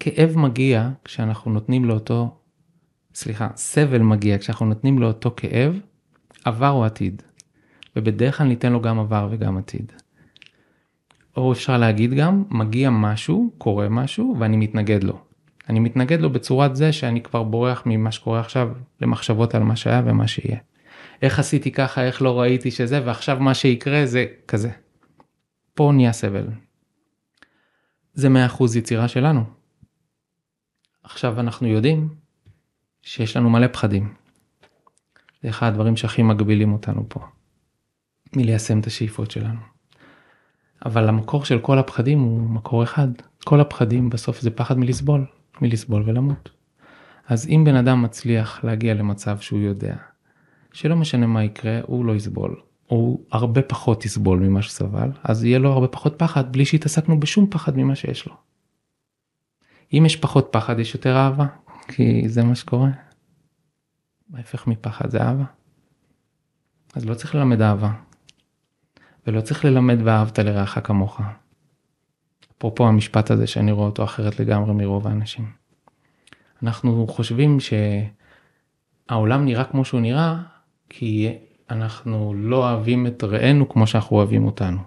כאב מגיע כשאנחנו נותנים לאותו, סליחה, סבל מגיע כשאנחנו נותנים לאותו כאב עבר או עתיד. ובדרך כלל ניתן לו גם עבר וגם עתיד. או אפשר להגיד גם, מגיע משהו, קורה משהו, ואני מתנגד לו. אני מתנגד לו בצורת זה שאני כבר בורח ממה שקורה עכשיו למחשבות על מה שהיה ומה שיהיה. איך עשיתי ככה, איך לא ראיתי שזה, ועכשיו מה שיקרה זה כזה. פה נהיה סבל. זה 100% יצירה שלנו. עכשיו אנחנו יודעים שיש לנו מלא פחדים. זה אחד הדברים שהכי מגבילים אותנו פה. מליישם את השאיפות שלנו. אבל המקור של כל הפחדים הוא מקור אחד. כל הפחדים בסוף זה פחד מלסבול, מלסבול ולמות. אז אם בן אדם מצליח להגיע למצב שהוא יודע שלא משנה מה יקרה, הוא לא יסבול, הוא הרבה פחות יסבול ממה שסבל, אז יהיה לו הרבה פחות פחד בלי שהתעסקנו בשום פחד ממה שיש לו. אם יש פחות פחד יש יותר אהבה, כי זה מה שקורה. ההפך מפחד זה אהבה. אז לא צריך ללמד אהבה. ולא צריך ללמד ואהבת לרעך כמוך. אפרופו המשפט הזה שאני רואה אותו אחרת לגמרי מרוב האנשים. אנחנו חושבים שהעולם נראה כמו שהוא נראה, כי אנחנו לא אוהבים את רענו כמו שאנחנו אוהבים אותנו.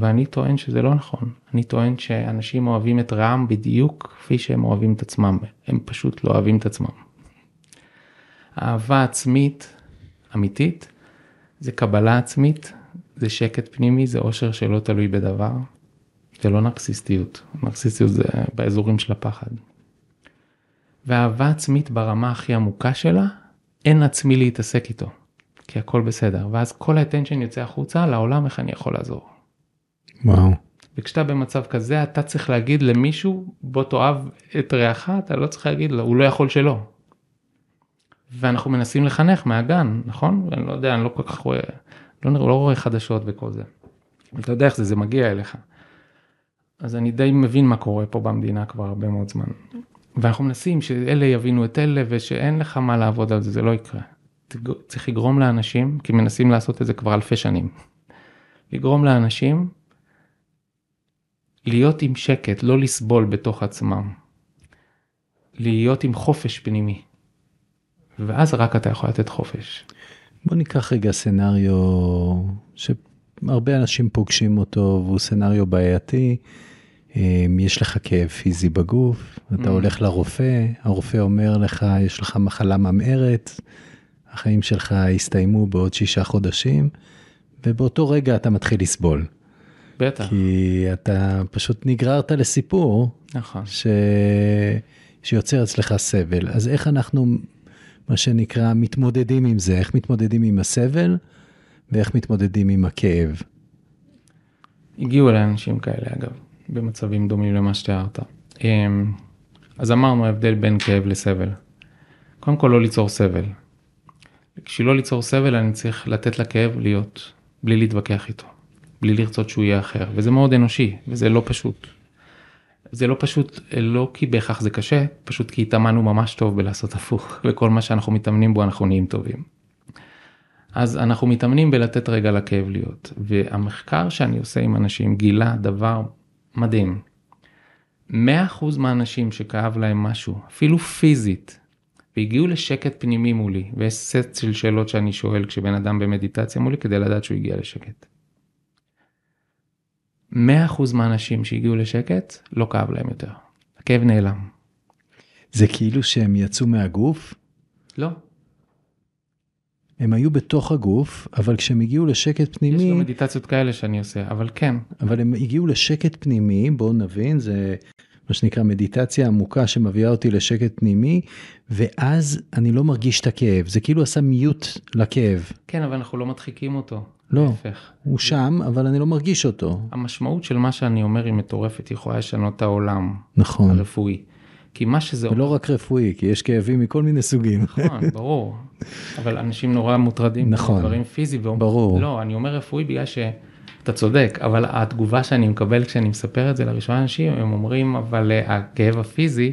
ואני טוען שזה לא נכון. אני טוען שאנשים אוהבים את רעם בדיוק כפי שהם אוהבים את עצמם. הם פשוט לא אוהבים את עצמם. אהבה עצמית אמיתית זה קבלה עצמית, זה שקט פנימי, זה אושר שלא תלוי בדבר. זה לא נרקסיסטיות, נרקסיסטיות זה באזורים של הפחד. ואהבה עצמית ברמה הכי עמוקה שלה, אין עצמי להתעסק איתו, כי הכל בסדר, ואז כל האטנשן יוצא החוצה לעולם איך אני יכול לעזור. וואו. וכשאתה במצב כזה אתה צריך להגיד למישהו בוא תאהב את רעך אתה לא צריך להגיד לו הוא לא יכול שלא. ואנחנו מנסים לחנך מהגן נכון אני לא יודע אני לא כל כך רואה לא, לא רואה חדשות וכל זה. אתה יודע איך זה זה מגיע אליך. אז אני די מבין מה קורה פה במדינה כבר הרבה מאוד זמן. ואנחנו מנסים שאלה יבינו את אלה ושאין לך מה לעבוד על זה זה לא יקרה. צריך לגרום לאנשים כי מנסים לעשות את זה כבר אלפי שנים. לגרום לאנשים להיות עם שקט, לא לסבול בתוך עצמם. להיות עם חופש פנימי. ואז רק אתה יכול לתת חופש. בוא ניקח רגע סצנריו שהרבה אנשים פוגשים אותו והוא סצנריו בעייתי. אמ, יש לך כאב פיזי בגוף, אתה mm. הולך לרופא, הרופא אומר לך, יש לך מחלה ממארת, החיים שלך יסתיימו בעוד שישה חודשים, ובאותו רגע אתה מתחיל לסבול. בטח. כי אתה פשוט נגררת לסיפור, נכון. ש... שיוצר אצלך סבל. אז איך אנחנו, מה שנקרא, מתמודדים עם זה? איך מתמודדים עם הסבל ואיך מתמודדים עם הכאב? הגיעו אליי אנשים כאלה אגב, במצבים דומים למה שתיארת. אמ, אז אמרנו ההבדל בין כאב לסבל. קודם כל לא ליצור סבל. בשביל לא ליצור סבל אני צריך לתת לכאב להיות, בלי להתווכח איתו. בלי לרצות שהוא יהיה אחר, וזה מאוד אנושי, וזה לא פשוט. זה לא פשוט, לא כי בהכרח זה קשה, פשוט כי התאמנו ממש טוב בלעשות הפוך, וכל מה שאנחנו מתאמנים בו אנחנו נהיים טובים. אז אנחנו מתאמנים בלתת רגע לכאב להיות, והמחקר שאני עושה עם אנשים גילה דבר מדהים. 100% מהאנשים שכאב להם משהו, אפילו פיזית, והגיעו לשקט פנימי מולי, ויש סט של שאלות שאני שואל כשבן אדם במדיטציה מולי כדי לדעת שהוא הגיע לשקט. 100% מהאנשים שהגיעו לשקט לא כאב להם יותר. הכאב נעלם. זה כאילו שהם יצאו מהגוף? לא. הם היו בתוך הגוף, אבל כשהם הגיעו לשקט פנימי... יש גם מדיטציות כאלה שאני עושה, אבל כן. אבל הם הגיעו לשקט פנימי, בואו נבין, זה מה שנקרא מדיטציה עמוקה שמביאה אותי לשקט פנימי, ואז אני לא מרגיש את הכאב, זה כאילו עשה מיוט לכאב. כן, אבל אנחנו לא מדחיקים אותו. לא, להפך. הוא שם, אבל אני לא מרגיש אותו. המשמעות של מה שאני אומר היא מטורפת, היא יכולה לשנות את העולם. נכון. הרפואי. כי מה שזה... ולא רק רפואי, כי יש כאבים מכל מיני סוגים. נכון, ברור. אבל אנשים נורא מוטרדים נכון, דברים פיזיים. ברור. לא, אני אומר רפואי בגלל שאתה צודק, אבל התגובה שאני מקבל כשאני מספר את זה לראשונה אנשים, הם אומרים, אבל אה, הכאב הפיזי,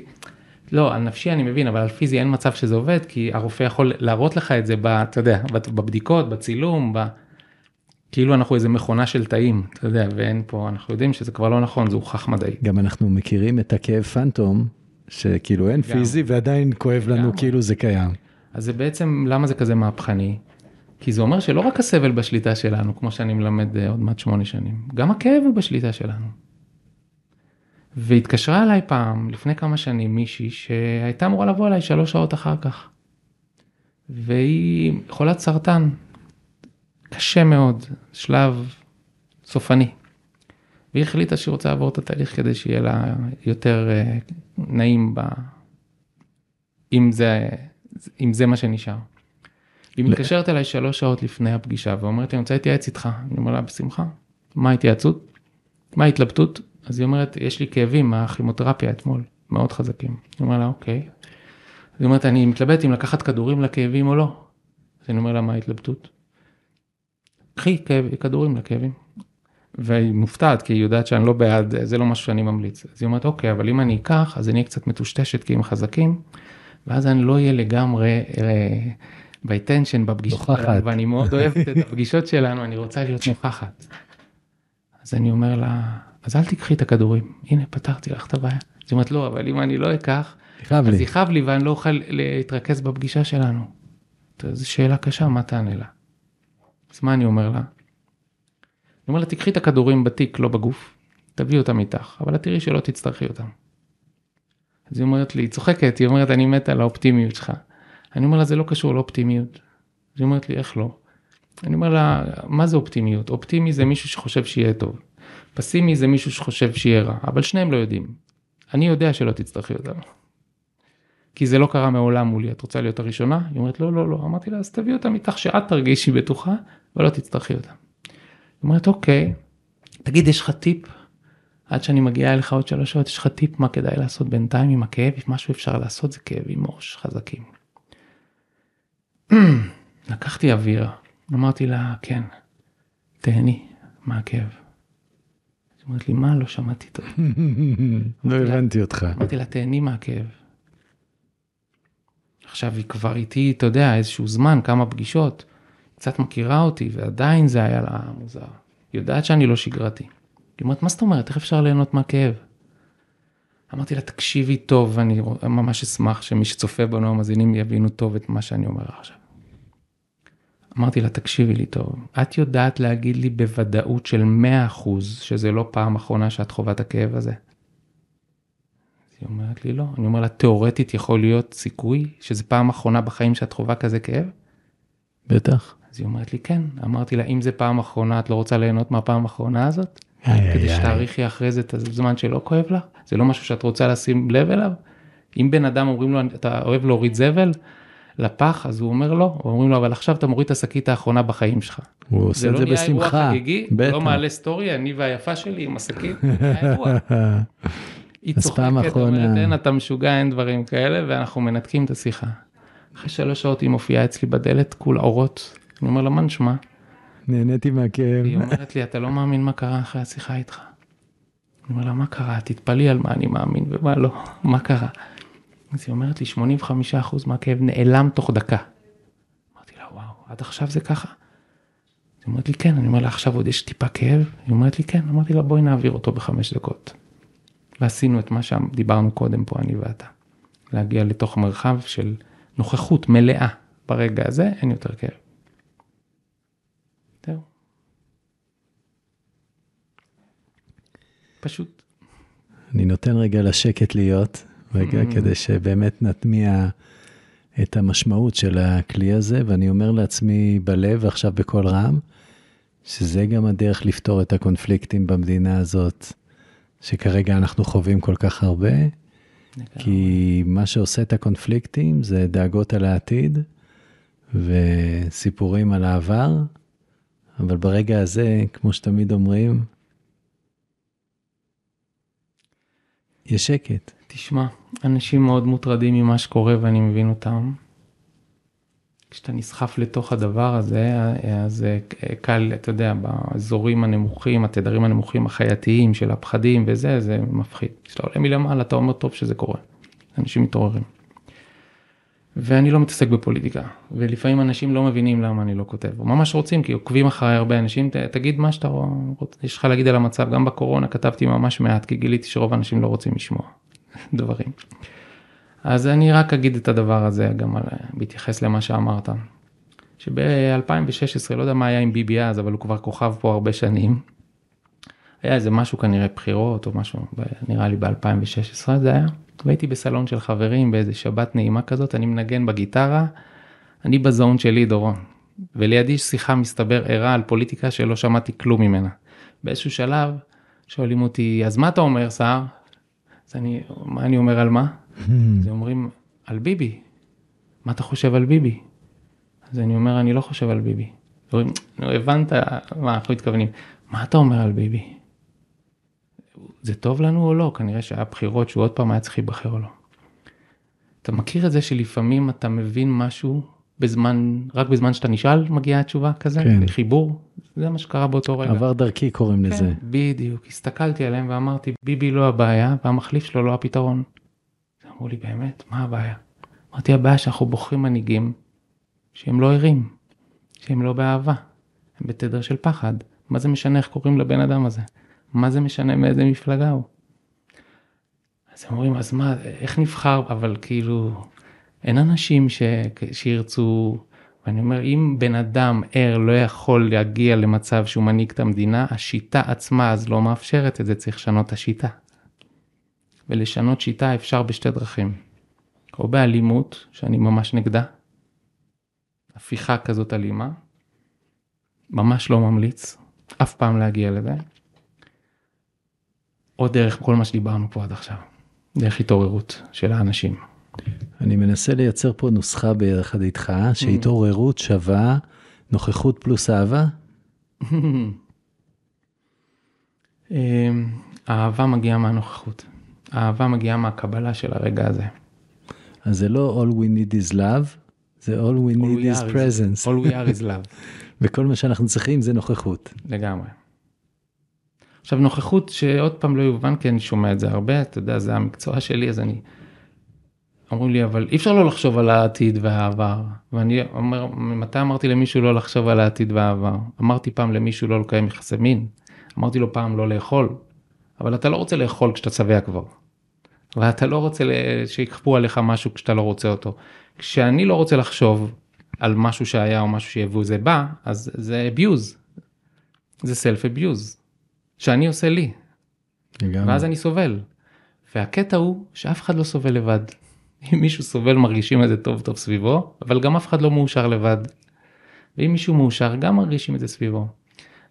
לא, על נפשי אני מבין, אבל על פיזי אין מצב שזה עובד, כי הרופא יכול להראות לך את זה, ב, אתה יודע, בבדיקות, בצילום, ב... כאילו אנחנו איזה מכונה של תאים, אתה יודע, ואין פה, אנחנו יודעים שזה כבר לא נכון, זה הוכח מדעי. גם אנחנו מכירים את הכאב פנטום, שכאילו אין גם. פיזי ועדיין כואב לנו גם. כאילו זה קיים. אז זה בעצם, למה זה כזה מהפכני? כי זה אומר שלא רק הסבל בשליטה שלנו, כמו שאני מלמד אה, עוד מעט שמונה שנים, גם הכאב הוא בשליטה שלנו. והתקשרה אליי פעם, לפני כמה שנים, מישהי שהייתה אמורה לבוא אליי שלוש שעות אחר כך. והיא חולת סרטן, קשה מאוד, שלב סופני. והיא החליטה שהיא רוצה לעבור את התהליך כדי שיהיה לה יותר אה, נעים ב... אם זה, אם זה מה שנשאר. היא מתקשרת אליי שלוש שעות לפני הפגישה ואומרת לי, אני רוצה להתייעץ איתך. אני אומר לה, בשמחה. מה ההתייעצות? מה ההתלבטות? אז היא אומרת, יש לי כאבים מהכימותרפיה אתמול, מאוד חזקים. אני אומר לה, אוקיי. היא אומרת, אני מתלבטת אם לקחת כדורים לכאבים או לא. אז אני אומר לה, מה ההתלבטות? קחי כדורים לכאבים. והיא מופתעת כי היא יודעת שאני לא בעד, זה לא משהו שאני ממליץ. אז היא אומרת, אוקיי, אבל אם אני אקח, אז אני אהיה קצת מטושטשת כי הם חזקים, ואז אני לא אהיה לגמרי ב attention אה, בפגישות שלנו, ואני מאוד אוהבת את הפגישות שלנו, אני רוצה להיות נוכחת. אז אני אומר לה, אז אל תקחי את הכדורים, הנה פתרתי לך את הבעיה. אז היא אומרת, לא, אבל אם אני לא אקח, אז יכאב לי ואני לא אוכל להתרכז בפגישה שלנו. זו שאלה קשה, מה תענה לה? אז מה אני אומר לה? אני אומר לה, תקחי את הכדורים בתיק, לא בגוף, תביאי אותם איתך, אבל תראי שלא תצטרכי אותם. אז היא אומרת לי, היא צוחקת, היא אומרת, אני מתה על האופטימיות שלך. אני אומר לה, זה לא קשור לאופטימיות. אז היא אומרת לי, איך לא? אני אומר לה, מה זה אופטימיות? אופטימי זה מישהו שחושב שיהיה טוב. פסימי זה מישהו שחושב שיהיה רע, אבל שניהם לא יודעים. אני יודע שלא תצטרכי אותם. כי זה לא קרה מעולם מולי, את רוצה להיות הראשונה? היא אומרת, לא, לא, לא. אמרתי לה, אז תביא אותם איתך שאת תרגישי בטוחה, ולא תצטרכי אותם. היא אומרת, אוקיי, תגיד, יש לך טיפ? עד שאני מגיעה אליך עוד שלוש שעות, יש לך טיפ מה כדאי לעשות בינתיים עם הכאב? אם משהו אפשר לעשות זה כאבים ראש חזקים. לקחתי אוויר, אמרתי לה, כן, תהני מהכאב. היא אומרת לי, מה, לא שמעתי טוב. לא הבנתי אותך. אמרתי לה, תהני מהכאב. עכשיו היא כבר איתי, אתה יודע, איזשהו זמן, כמה פגישות. קצת מכירה אותי, ועדיין זה היה לה מוזר. היא יודעת שאני לא שגרתי. היא אומרת, מה זאת אומרת, איך אפשר ליהנות מהכאב? אמרתי לה, תקשיבי טוב, ואני ממש אשמח שמי שצופה בנו המאזינים יבינו טוב את מה שאני אומר עכשיו. אמרתי לה, תקשיבי לי טוב, את יודעת להגיד לי בוודאות של 100% שזה לא פעם אחרונה שאת חווה את הכאב הזה? היא אומרת לי, לא. אני אומר לה, תיאורטית יכול להיות סיכוי שזה פעם אחרונה בחיים שאת חווה כזה כאב? בטח. אז היא אומרת לי, כן. אמרתי לה, אם זה פעם אחרונה, את לא רוצה ליהנות מהפעם האחרונה הזאת? כדי שתאריכי אחרי זה את הזמן שלא כואב לך? זה לא משהו שאת רוצה לשים לב אליו? אם בן אדם אומרים לו, אתה אוהב להוריד זבל לפח, אז הוא אומר לא, אומרים לו, אבל עכשיו אתה מוריד את השקית האחרונה בחיים שלך. הוא עושה את זה בשמחה. זה לא נהיה אירוע חגיגי, לא מעלה סטורי, אני והיפה שלי עם השקית, היא צוחקת, אומרת, אין, אתה משוגע, אין דברים כאלה, ואנחנו מנתקים את השיחה. אחרי שלוש שעות היא מופיעה אצלי בדלת, כול אורות, אני אומר לה, מה נשמע? נהניתי מהכאב. היא אומרת לי, אתה לא מאמין מה קרה אחרי השיחה איתך. אני אומר לה, מה קרה? תתפלאי על מה אני מאמין ומה לא, מה קרה? אז היא אומרת לי, 85% מהכאב נעלם תוך דקה. אמרתי לה, וואו, עד עכשיו זה ככה? היא אומרת לי, כן, אני אומר לה, עכשיו עוד יש טיפה כאב? היא אומרת לי, כן, אמרתי לה, בואי נעביר אותו בחמש דקות. ועשינו את מה שדיברנו קודם פה, אני ואתה. להגיע לתוך מרחב של נוכחות מלאה. ברגע הזה אין יותר כאב. זהו. פשוט. אני נותן רגע לשקט להיות, רגע, mm. כדי שבאמת נטמיע את המשמעות של הכלי הזה, ואני אומר לעצמי בלב, ועכשיו בקול רם, שזה גם הדרך לפתור את הקונפליקטים במדינה הזאת, שכרגע אנחנו חווים כל כך הרבה, כי מה שעושה את הקונפליקטים זה דאגות על העתיד וסיפורים על העבר, אבל ברגע הזה, כמו שתמיד אומרים, יש שקט. תשמע, אנשים מאוד מוטרדים ממה שקורה ואני מבין אותם. כשאתה נסחף לתוך הדבר הזה, אז קל, אתה יודע, באזורים הנמוכים, התדרים הנמוכים החייתיים של הפחדים וזה, זה מפחיד. כשאתה עולה מלמעלה, אתה אומר, טוב שזה קורה. אנשים מתעוררים. ואני לא מתעסק בפוליטיקה, ולפעמים אנשים לא מבינים למה אני לא כותב, ממש רוצים, כי עוקבים אחרי הרבה אנשים, ת, תגיד מה שאתה רוצה, יש לך להגיד על המצב, גם בקורונה כתבתי ממש מעט, כי גיליתי שרוב האנשים לא רוצים לשמוע דברים. אז אני רק אגיד את הדבר הזה גם על, בהתייחס למה שאמרת. שב-2016, לא יודע מה היה עם ביבי אז, אבל הוא כבר כוכב פה הרבה שנים. היה איזה משהו כנראה בחירות או משהו, נראה לי ב-2016 זה היה. והייתי בסלון של חברים באיזה שבת נעימה כזאת, אני מנגן בגיטרה, אני בזון שלי דורון. ולידי יש שיחה מסתבר ערה על פוליטיקה שלא שמעתי כלום ממנה. באיזשהו שלב שואלים אותי, אז מה אתה אומר, סער? אז אני, מה אני אומר על מה? אז אומרים, על ביבי. מה אתה חושב על ביבי? אז אני אומר, אני לא חושב על ביבי. אומרים, נו, הבנת מה אנחנו מתכוונים. מה אתה אומר על ביבי? זה טוב לנו או לא? כנראה שהיה בחירות שהוא עוד פעם היה צריך להיבחר או לא. אתה מכיר את זה שלפעמים אתה מבין משהו בזמן, רק בזמן שאתה נשאל מגיעה התשובה כזה, כן. חיבור, זה מה שקרה באותו רגע. עבר דרכי קוראים כן, לזה. בדיוק, הסתכלתי עליהם ואמרתי, ביבי לא הבעיה והמחליף שלו לא הפתרון. אמרו לי, באמת, מה הבעיה? אמרתי, הבעיה שאנחנו בוחרים מנהיגים שהם לא ערים, שהם לא באהבה, הם בתדר של פחד. מה זה משנה איך קוראים לבן אדם הזה? מה זה משנה מאיזה מפלגה הוא? אז הם אומרים, אז מה, איך נבחר? אבל כאילו, אין אנשים ש... שירצו, ואני אומר, אם בן אדם ער לא יכול להגיע למצב שהוא מנהיג את המדינה, השיטה עצמה אז לא מאפשרת את זה, צריך לשנות את השיטה. ולשנות שיטה אפשר בשתי דרכים. או באלימות, שאני ממש נגדה, הפיכה כזאת אלימה, ממש לא ממליץ, אף פעם להגיע לזה, או דרך כל מה שדיברנו פה עד עכשיו, דרך התעוררות של האנשים. אני מנסה לייצר פה נוסחה ביחד איתך, שהתעוררות שווה נוכחות פלוס אהבה? אמ, האהבה מגיעה מהנוכחות, האהבה מגיעה מהקבלה של הרגע הזה. אז זה לא all we need is love, זה all we All need we is is- presence. All we are is love. וכל מה שאנחנו צריכים זה נוכחות. לגמרי. עכשיו נוכחות שעוד פעם לא יובן כי אני שומע את זה הרבה אתה יודע זה המקצוע שלי אז אני. אמרו לי אבל אי אפשר לא לחשוב על העתיד והעבר ואני אומר מתי אמרתי למישהו לא לחשוב על העתיד והעבר אמרתי פעם למישהו לא לקיים יחסי מין אמרתי לו פעם לא לאכול אבל אתה לא רוצה לאכול כשאתה שבע כבר. ואתה לא רוצה שיכפו עליך משהו כשאתה לא רוצה אותו. כשאני לא רוצה לחשוב על משהו שהיה או משהו שיבוא זה בא אז זה abuse. זה סלף אביוז שאני עושה לי לגמרי. ואז אני סובל. והקטע הוא שאף אחד לא סובל לבד. אם מישהו סובל מרגישים את זה טוב טוב סביבו אבל גם אף אחד לא מאושר לבד. ואם מישהו מאושר גם מרגישים את זה סביבו.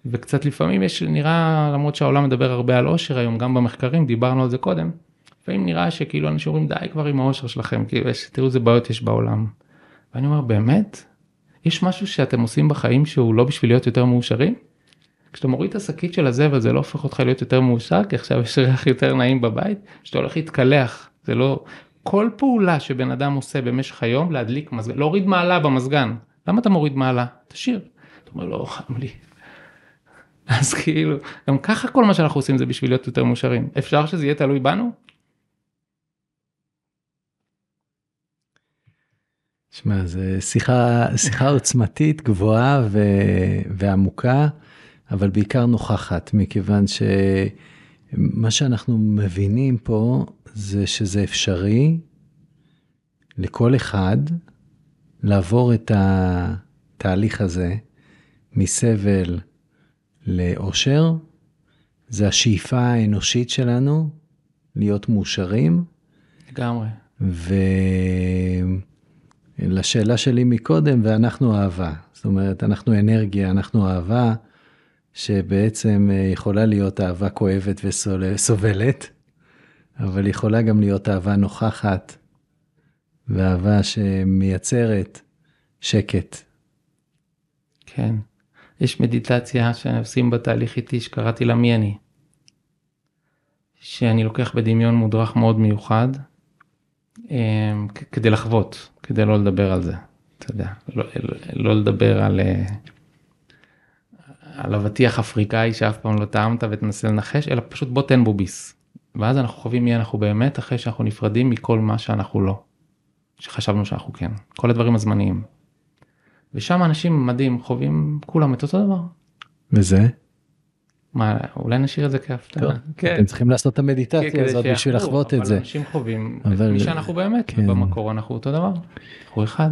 וקצת לפעמים יש נראה למרות שהעולם מדבר הרבה על אושר היום גם במחקרים דיברנו על זה קודם. לפעמים נראה שכאילו אנשים אומרים די כבר עם האושר שלכם כאילו יש תראו איזה בעיות יש בעולם. ואני אומר באמת יש משהו שאתם עושים בחיים שהוא לא בשביל להיות יותר מאושרים? כשאתה מוריד את השקית של הזבל זה לא הופך אותך להיות יותר מאושר כי עכשיו יש ריח יותר נעים בבית שאתה הולך להתקלח זה לא כל פעולה שבן אדם עושה במשך היום להדליק מזגן להוריד מעלה במזגן. למה אתה מוריד מעלה? תשאיר. אתה אומר לא חם לי. אז כאילו גם ככה כל מה שאנחנו עושים זה בשביל להיות יותר מאושרים. אפשר שזה יהיה תלוי בנו? שמע, זו שיחה, שיחה עוצמתית, גבוהה ו... ועמוקה, אבל בעיקר נוכחת, מכיוון שמה שאנחנו מבינים פה זה שזה אפשרי לכל אחד לעבור את התהליך הזה מסבל לאושר. זה השאיפה האנושית שלנו להיות מאושרים. לגמרי. ולשאלה שלי מקודם, ואנחנו אהבה. זאת אומרת, אנחנו אנרגיה, אנחנו אהבה, שבעצם אה, יכולה להיות אהבה כואבת וסובלת, אבל יכולה גם להיות אהבה נוכחת, ואהבה שמייצרת שקט. כן. יש מדיטציה שעושים בתהליך איתי שקראתי לה מי אני. שאני לוקח בדמיון מודרך מאוד מיוחד אמ, כדי לחוות, כדי לא לדבר על זה. אתה יודע, לא, לא לדבר על, אה, על אבטיח אפריקאי שאף פעם לא טעמת ותנסה לנחש, אלא פשוט בוא תן בו ביס. ואז אנחנו חווים מי אנחנו באמת אחרי שאנחנו נפרדים מכל מה שאנחנו לא. שחשבנו שאנחנו כן. כל הדברים הזמניים. ושם אנשים מדהים חווים כולם את אותו דבר. וזה? מה אולי נשאיר את זה כהפתעה. טוב, אתם צריכים לעשות את המדיטציה כן, הזאת בשביל לחוות את זה. אנשים חווים את אבל- מי שאנחנו באמת, כן. במקור אנחנו אותו דבר. אנחנו אחד.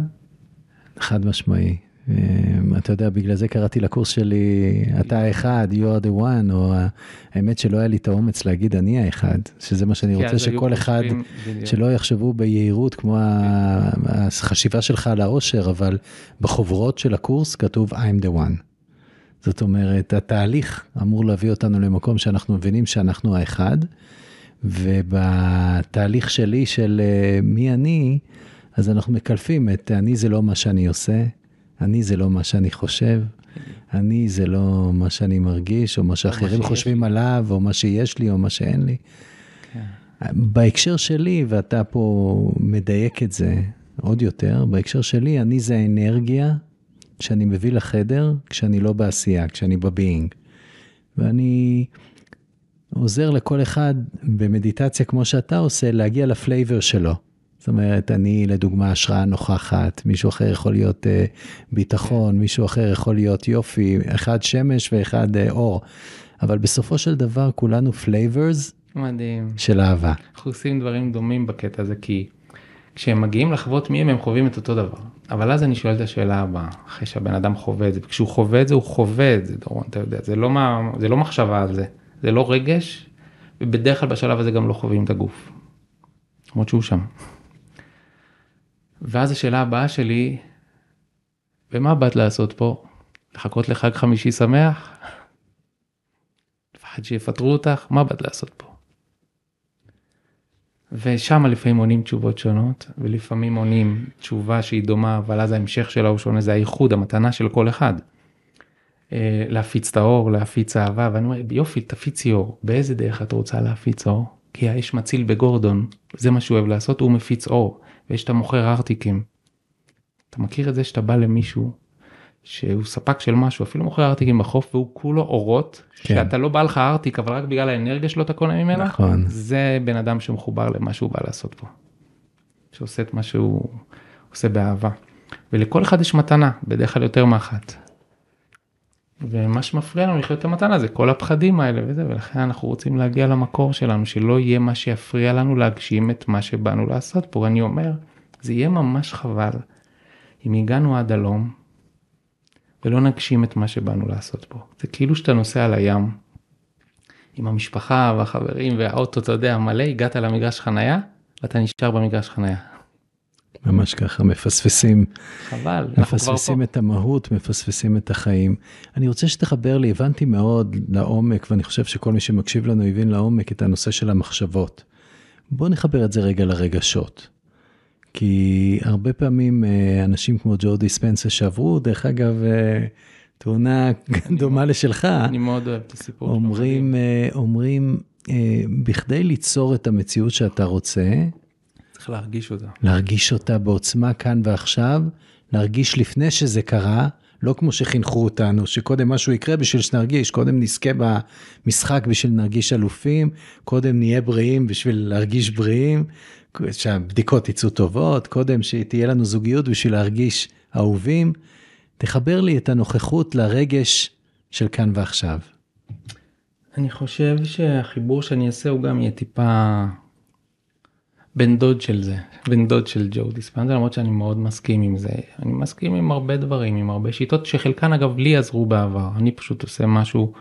חד משמעי. אמ, אתה יודע, בגלל זה קראתי לקורס שלי, אתה האחד, you are the one, או האמת שלא היה לי את האומץ להגיד אני האחד, שזה מה שאני כי רוצה שכל אחד. שלא יחשבו ביהירות כמו החשיבה שלך על האושר, אבל בחוברות של הקורס כתוב I'm the one. זאת אומרת, התהליך אמור להביא אותנו למקום שאנחנו מבינים שאנחנו האחד, ובתהליך שלי של אה, מי אני, אז אנחנו מקלפים את אני זה לא מה שאני עושה, אני זה לא מה שאני חושב, אני זה לא מה שאני מרגיש, או מה שאחרים שיש חושבים עליו, או מה שיש לי, או מה שאין לי. כן. בהקשר שלי, ואתה פה מדייק את זה עוד יותר, בהקשר שלי, אני זה האנרגיה שאני מביא לחדר כשאני לא בעשייה, כשאני ב being. ואני עוזר לכל אחד במדיטציה כמו שאתה עושה, להגיע ל flavor שלו. זאת אומרת, אני לדוגמה השראה נוכחת, מישהו אחר יכול להיות אה, ביטחון, מישהו אחר יכול להיות יופי, אחד שמש ואחד אה, אור. אבל בסופו של דבר כולנו flavors מדהים. של אהבה. אנחנו עושים דברים דומים בקטע הזה, כי כשהם מגיעים לחוות מי הם, הם חווים את אותו דבר. אבל אז אני שואל את השאלה הבאה, אחרי שהבן אדם חווה את זה, וכשהוא חווה את זה, הוא חווה את זה, דורון, אתה יודע, זה לא, מה, זה לא מחשבה על זה, זה לא רגש, ובדרך כלל בשלב הזה גם לא חווים את הגוף. למרות שהוא שם. ואז השאלה הבאה שלי, ומה באת לעשות פה? לחכות לחג חמישי שמח? לפחד שיפטרו אותך? מה באת לעשות פה? ושם לפעמים עונים תשובות שונות, ולפעמים עונים תשובה שהיא דומה, אבל אז ההמשך שלה הוא שונה, זה הייחוד, המתנה של כל אחד. אה, להפיץ את האור, להפיץ אהבה, ואני אומר, יופי, תפיצי אור. באיזה דרך את רוצה להפיץ אור? כי האש מציל בגורדון, זה מה שהוא אוהב לעשות, הוא מפיץ אור. ויש את המוכר ארטיקים. אתה מכיר את זה שאתה בא למישהו שהוא ספק של משהו, אפילו מוכר ארטיקים בחוף והוא כולו אורות, כן. שאתה לא בא לך ארטיק, אבל רק בגלל האנרגיה שלו אתה קונה ממנו, נכון. זה בן אדם שמחובר למה שהוא בא לעשות פה. שעושה את מה שהוא עושה באהבה. ולכל אחד יש מתנה, בדרך כלל יותר מאחת. ומה שמפריע לנו לחיות את המתנה זה כל הפחדים האלה וזה, ולכן אנחנו רוצים להגיע למקור שלנו, שלא יהיה מה שיפריע לנו להגשים את מה שבאנו לעשות פה. אני אומר, זה יהיה ממש חבל אם הגענו עד הלום ולא נגשים את מה שבאנו לעשות פה. זה כאילו שאתה נוסע על הים עם המשפחה והחברים והאוטו, אתה יודע, מלא, הגעת למגרש חנייה ואתה נשאר במגרש חנייה. ממש ככה, מפספסים. חבל, מפספסים את המהות, מפספסים את החיים. אני רוצה שתחבר לי, הבנתי מאוד לעומק, ואני חושב שכל מי שמקשיב לנו הבין לעומק את הנושא של המחשבות. בוא נחבר את זה רגע לרגשות. כי הרבה פעמים אה, אנשים כמו ג'ו דיספנסה שעברו, דרך אגב, אה, תאונה דומה לשלך, אני מאוד אוהב את הסיפור. אומרים, אה, אומרים, בכדי ליצור את המציאות שאתה רוצה, צריך להרגיש אותה. להרגיש אותה בעוצמה כאן ועכשיו, להרגיש לפני שזה קרה, לא כמו שחינכו אותנו, שקודם משהו יקרה בשביל שנרגיש, קודם נזכה במשחק בשביל נרגיש אלופים, קודם נהיה בריאים בשביל להרגיש בריאים, שהבדיקות יצאו טובות, קודם שתהיה לנו זוגיות בשביל להרגיש אהובים. תחבר לי את הנוכחות לרגש של כאן ועכשיו. אני חושב שהחיבור שאני אעשה הוא גם יהיה טיפה בן דוד של זה, בן דוד של ג'ו דיספנזה, למרות שאני מאוד מסכים עם זה. אני מסכים עם הרבה דברים, עם הרבה שיטות שחלקן אגב לי עזרו בעבר. אני פשוט עושה משהו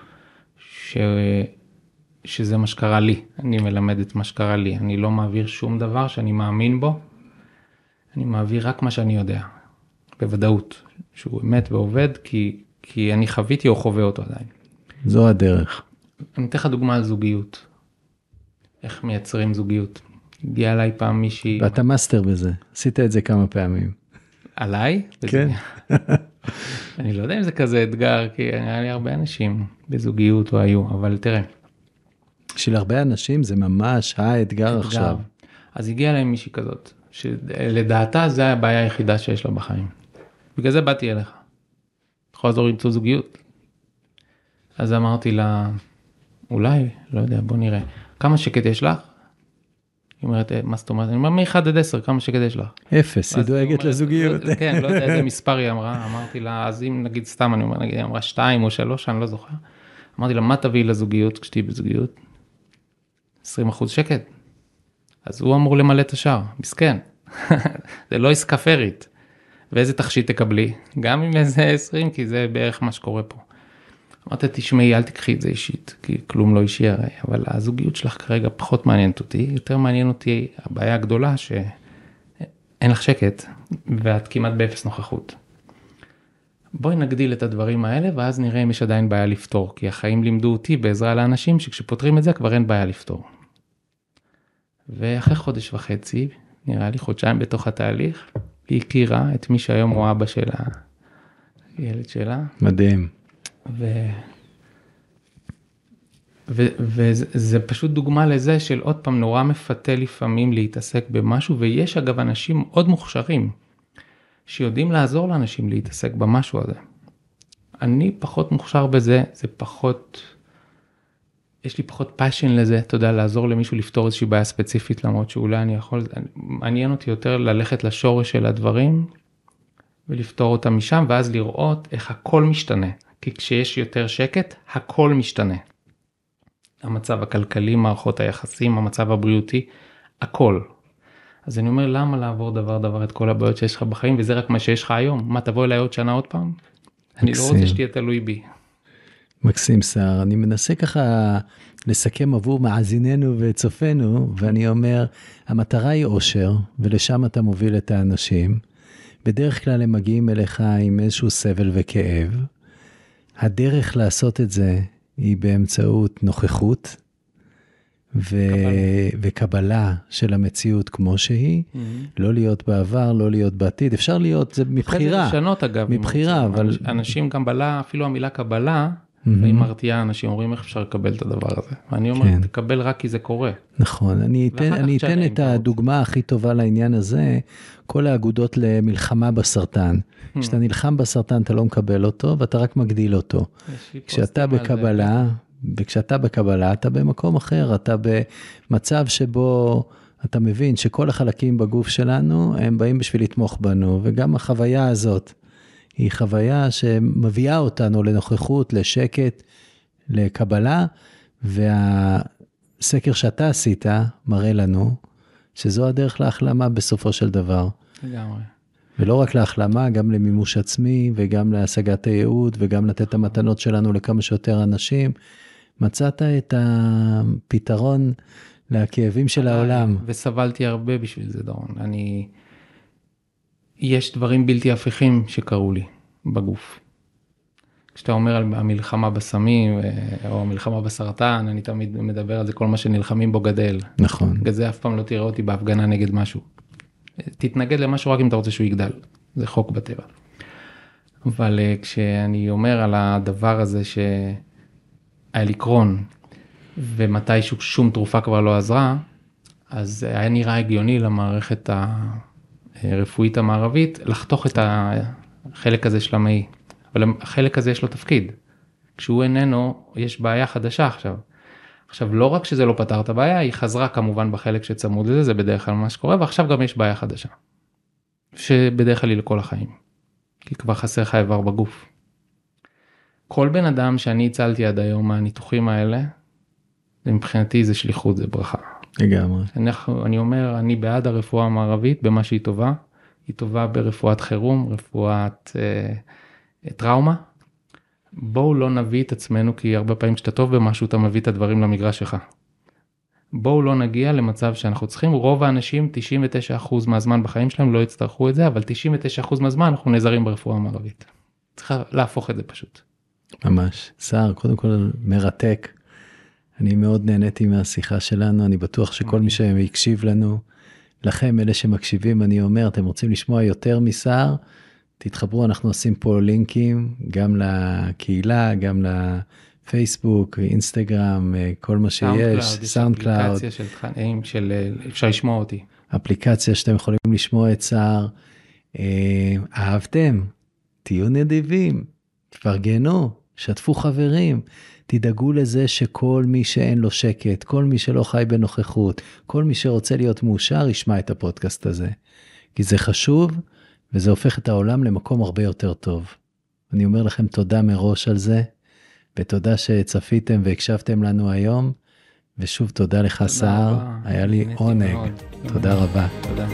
ש... שזה מה שקרה לי, אני מלמד את מה שקרה לי, אני לא מעביר שום דבר שאני מאמין בו, אני מעביר רק מה שאני יודע, בוודאות, שהוא אמת ועובד, כי, כי אני חוויתי או חווה אותו עדיין. זו הדרך. אני אתן לך דוגמה על זוגיות, איך מייצרים זוגיות. הגיעה אליי פעם מישהי... ואתה master בזה, עשית את זה כמה פעמים. עליי? כן. אני לא יודע אם זה כזה אתגר, כי היה לי הרבה אנשים בזוגיות או היו, אבל תראה. בשביל הרבה אנשים זה ממש האתגר עכשיו. אז הגיעה אליי מישהי כזאת, שלדעתה זה הבעיה היחידה שיש לה בחיים. בגלל זה באתי אליך. יכול לעזור למצוא זוגיות. אז אמרתי לה, אולי, לא יודע, בוא נראה. כמה שקט יש לך? היא אומרת, אה, מה זאת אומרת? אני אומר, מ-1 עד 10, כמה שקט יש לך? אפס, היא דואגת לזוגיות. לא, כן, לא יודע איזה מספר היא אמרה, אמרתי לה, אז אם נגיד סתם, אני אומר, נגיד, היא אמרה 2 או 3, אני לא זוכר. אמרתי לה, מה תביאי לזוגיות כשתהיי בזוגיות? 20 אחוז שקט. אז הוא אמור למלא את השאר, מסכן. זה לא עסקה פרית. ואיזה תכשיט תקבלי? גם עם איזה 20, כי זה בערך מה שקורה פה. אמרת, תשמעי, אל תקחי את זה אישית, כי כלום לא אישי הרי, אבל הזוגיות שלך כרגע פחות מעניינת אותי, יותר מעניין אותי הבעיה הגדולה שאין לך שקט, ואת כמעט באפס נוכחות. בואי נגדיל את הדברים האלה, ואז נראה אם יש עדיין בעיה לפתור, כי החיים לימדו אותי בעזרה לאנשים שכשפותרים את זה כבר אין בעיה לפתור. ואחרי חודש וחצי, נראה לי חודשיים בתוך התהליך, היא הכירה את מי שהיום הוא אבא של הילד שלה. מדהים. ו... וזה פשוט דוגמה לזה של עוד פעם נורא מפתה לפעמים להתעסק במשהו ויש אגב אנשים מאוד מוכשרים שיודעים לעזור לאנשים להתעסק במשהו הזה. אני פחות מוכשר בזה, זה פחות, יש לי פחות passion לזה, אתה יודע, לעזור למישהו לפתור איזושהי בעיה ספציפית למרות שאולי אני יכול, מעניין אותי יותר ללכת לשורש של הדברים ולפתור אותם משם ואז לראות איך הכל משתנה. כי כשיש יותר שקט הכל משתנה. המצב הכלכלי, מערכות היחסים, המצב הבריאותי, הכל. אז אני אומר למה לעבור דבר דבר את כל הבעיות שיש לך בחיים וזה רק מה שיש לך היום מה תבוא אליי עוד שנה עוד פעם. אני לא רוצה שתהיה תלוי בי. מקסים סער אני מנסה ככה לסכם עבור מאזיננו וצופינו ואני אומר המטרה היא אושר ולשם אתה מוביל את האנשים. בדרך כלל הם מגיעים אליך עם איזשהו סבל וכאב. הדרך לעשות את זה היא באמצעות נוכחות ו... וקבלה של המציאות כמו שהיא, mm-hmm. לא להיות בעבר, לא להיות בעתיד, אפשר להיות, זה מבחירה. אחרי זה לשנות אגב. מבחירה, אבל... אנשים קבלה, אפילו המילה קבלה, והיא מרתיעה אנשים אומרים איך אפשר לקבל את הדבר הזה. ואני אומר, כן. תקבל רק כי זה קורה. נכון, אני אתן, אני אתן את הדוגמה הכי טובה לעניין הזה, כל האגודות למלחמה בסרטן. Hmm. כשאתה נלחם בסרטן אתה לא מקבל אותו ואתה רק מגדיל אותו. כשאתה בקבלה, וכשאתה בקבלה אתה במקום אחר, אתה במצב שבו אתה מבין שכל החלקים בגוף שלנו הם באים בשביל לתמוך בנו, וגם החוויה הזאת היא חוויה שמביאה אותנו לנוכחות, לשקט, לקבלה, והסקר שאתה עשית מראה לנו שזו הדרך להחלמה בסופו של דבר. לגמרי. ולא רק להחלמה, גם למימוש עצמי וגם להשגת הייעוד וגם לתת את המתנות שלנו לכמה שיותר אנשים. מצאת את הפתרון לכאבים של העולם. וסבלתי הרבה בשביל זה, דורון. אני... יש דברים בלתי הפיכים שקרו לי בגוף. כשאתה אומר על המלחמה בסמים אה, או המלחמה בסרטן, אני תמיד מדבר על זה, כל מה שנלחמים בו גדל. נכון. בגלל זה אף פעם לא תראה אותי בהפגנה נגד משהו. תתנגד למשהו רק אם אתה רוצה שהוא יגדל, זה חוק בטבע. אבל אה, כשאני אומר על הדבר הזה שהיה לי קרון ומתישהו שום תרופה כבר לא עזרה, אז היה נראה הגיוני למערכת הרפואית המערבית לחתוך את החלק הזה של המעי. אבל החלק הזה יש לו תפקיד. כשהוא איננו, יש בעיה חדשה עכשיו. עכשיו לא רק שזה לא פתר את הבעיה, היא חזרה כמובן בחלק שצמוד לזה, זה בדרך כלל מה שקורה, ועכשיו גם יש בעיה חדשה. שבדרך כלל היא לכל החיים. כי כבר חסר לך איבר בגוף. כל בן אדם שאני הצלתי עד היום מהניתוחים האלה, מבחינתי זה שליחות, זה ברכה. לגמרי. אני, אני אומר, אני בעד הרפואה המערבית במה שהיא טובה. היא טובה ברפואת חירום, רפואת אה, טראומה, בואו לא נביא את עצמנו כי הרבה פעמים כשאתה טוב במשהו אתה מביא את הדברים למגרש שלך. בואו לא נגיע למצב שאנחנו צריכים רוב האנשים 99% מהזמן בחיים שלהם לא יצטרכו את זה אבל 99% מהזמן אנחנו נעזרים ברפואה המערבית. צריך להפוך את זה פשוט. ממש. סער קודם כל מרתק. אני מאוד נהניתי מהשיחה שלנו אני בטוח שכל מי שהקשיב לנו לכם אלה שמקשיבים אני אומר אתם רוצים לשמוע יותר מסער תתחברו, אנחנו עושים פה לינקים גם לקהילה, גם לפייסבוק, אינסטגרם, אה, כל מה שיש, סאונד קלאוד. אפליקציה של תכנים, של אה, אפשר לשמוע אותי. אפליקציה שאתם יכולים לשמוע את סער. אה, אהבתם? תהיו נדיבים, תפרגנו, שתפו חברים. תדאגו לזה שכל מי שאין לו שקט, כל מי שלא חי בנוכחות, כל מי שרוצה להיות מאושר, ישמע את הפודקאסט הזה. כי זה חשוב, וזה הופך את העולם למקום הרבה יותר טוב. אני אומר לכם תודה מראש על זה, ותודה שצפיתם והקשבתם לנו היום, ושוב תודה לך סער, היה לי עונג. מאוד. תודה רבה. תודה.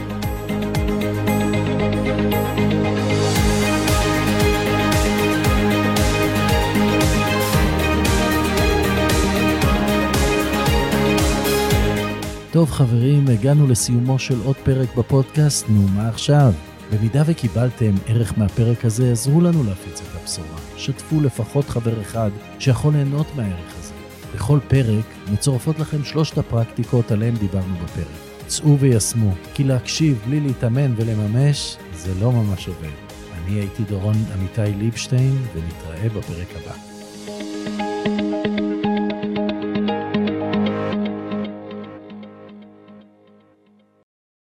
טוב חברים, הגענו לסיומו של עוד פרק בפודקאסט, נו מה עכשיו? במידה וקיבלתם ערך מהפרק הזה, עזרו לנו להפיץ את הבשורה. שתפו לפחות חבר אחד שיכול ליהנות מהערך הזה. בכל פרק מצורפות לכם שלושת הפרקטיקות עליהן דיברנו בפרק. צאו ויישמו, כי להקשיב בלי להתאמן ולממש, זה לא ממש עובד. אני הייתי דורון עמיתי ליבשטיין, ונתראה בפרק הבא.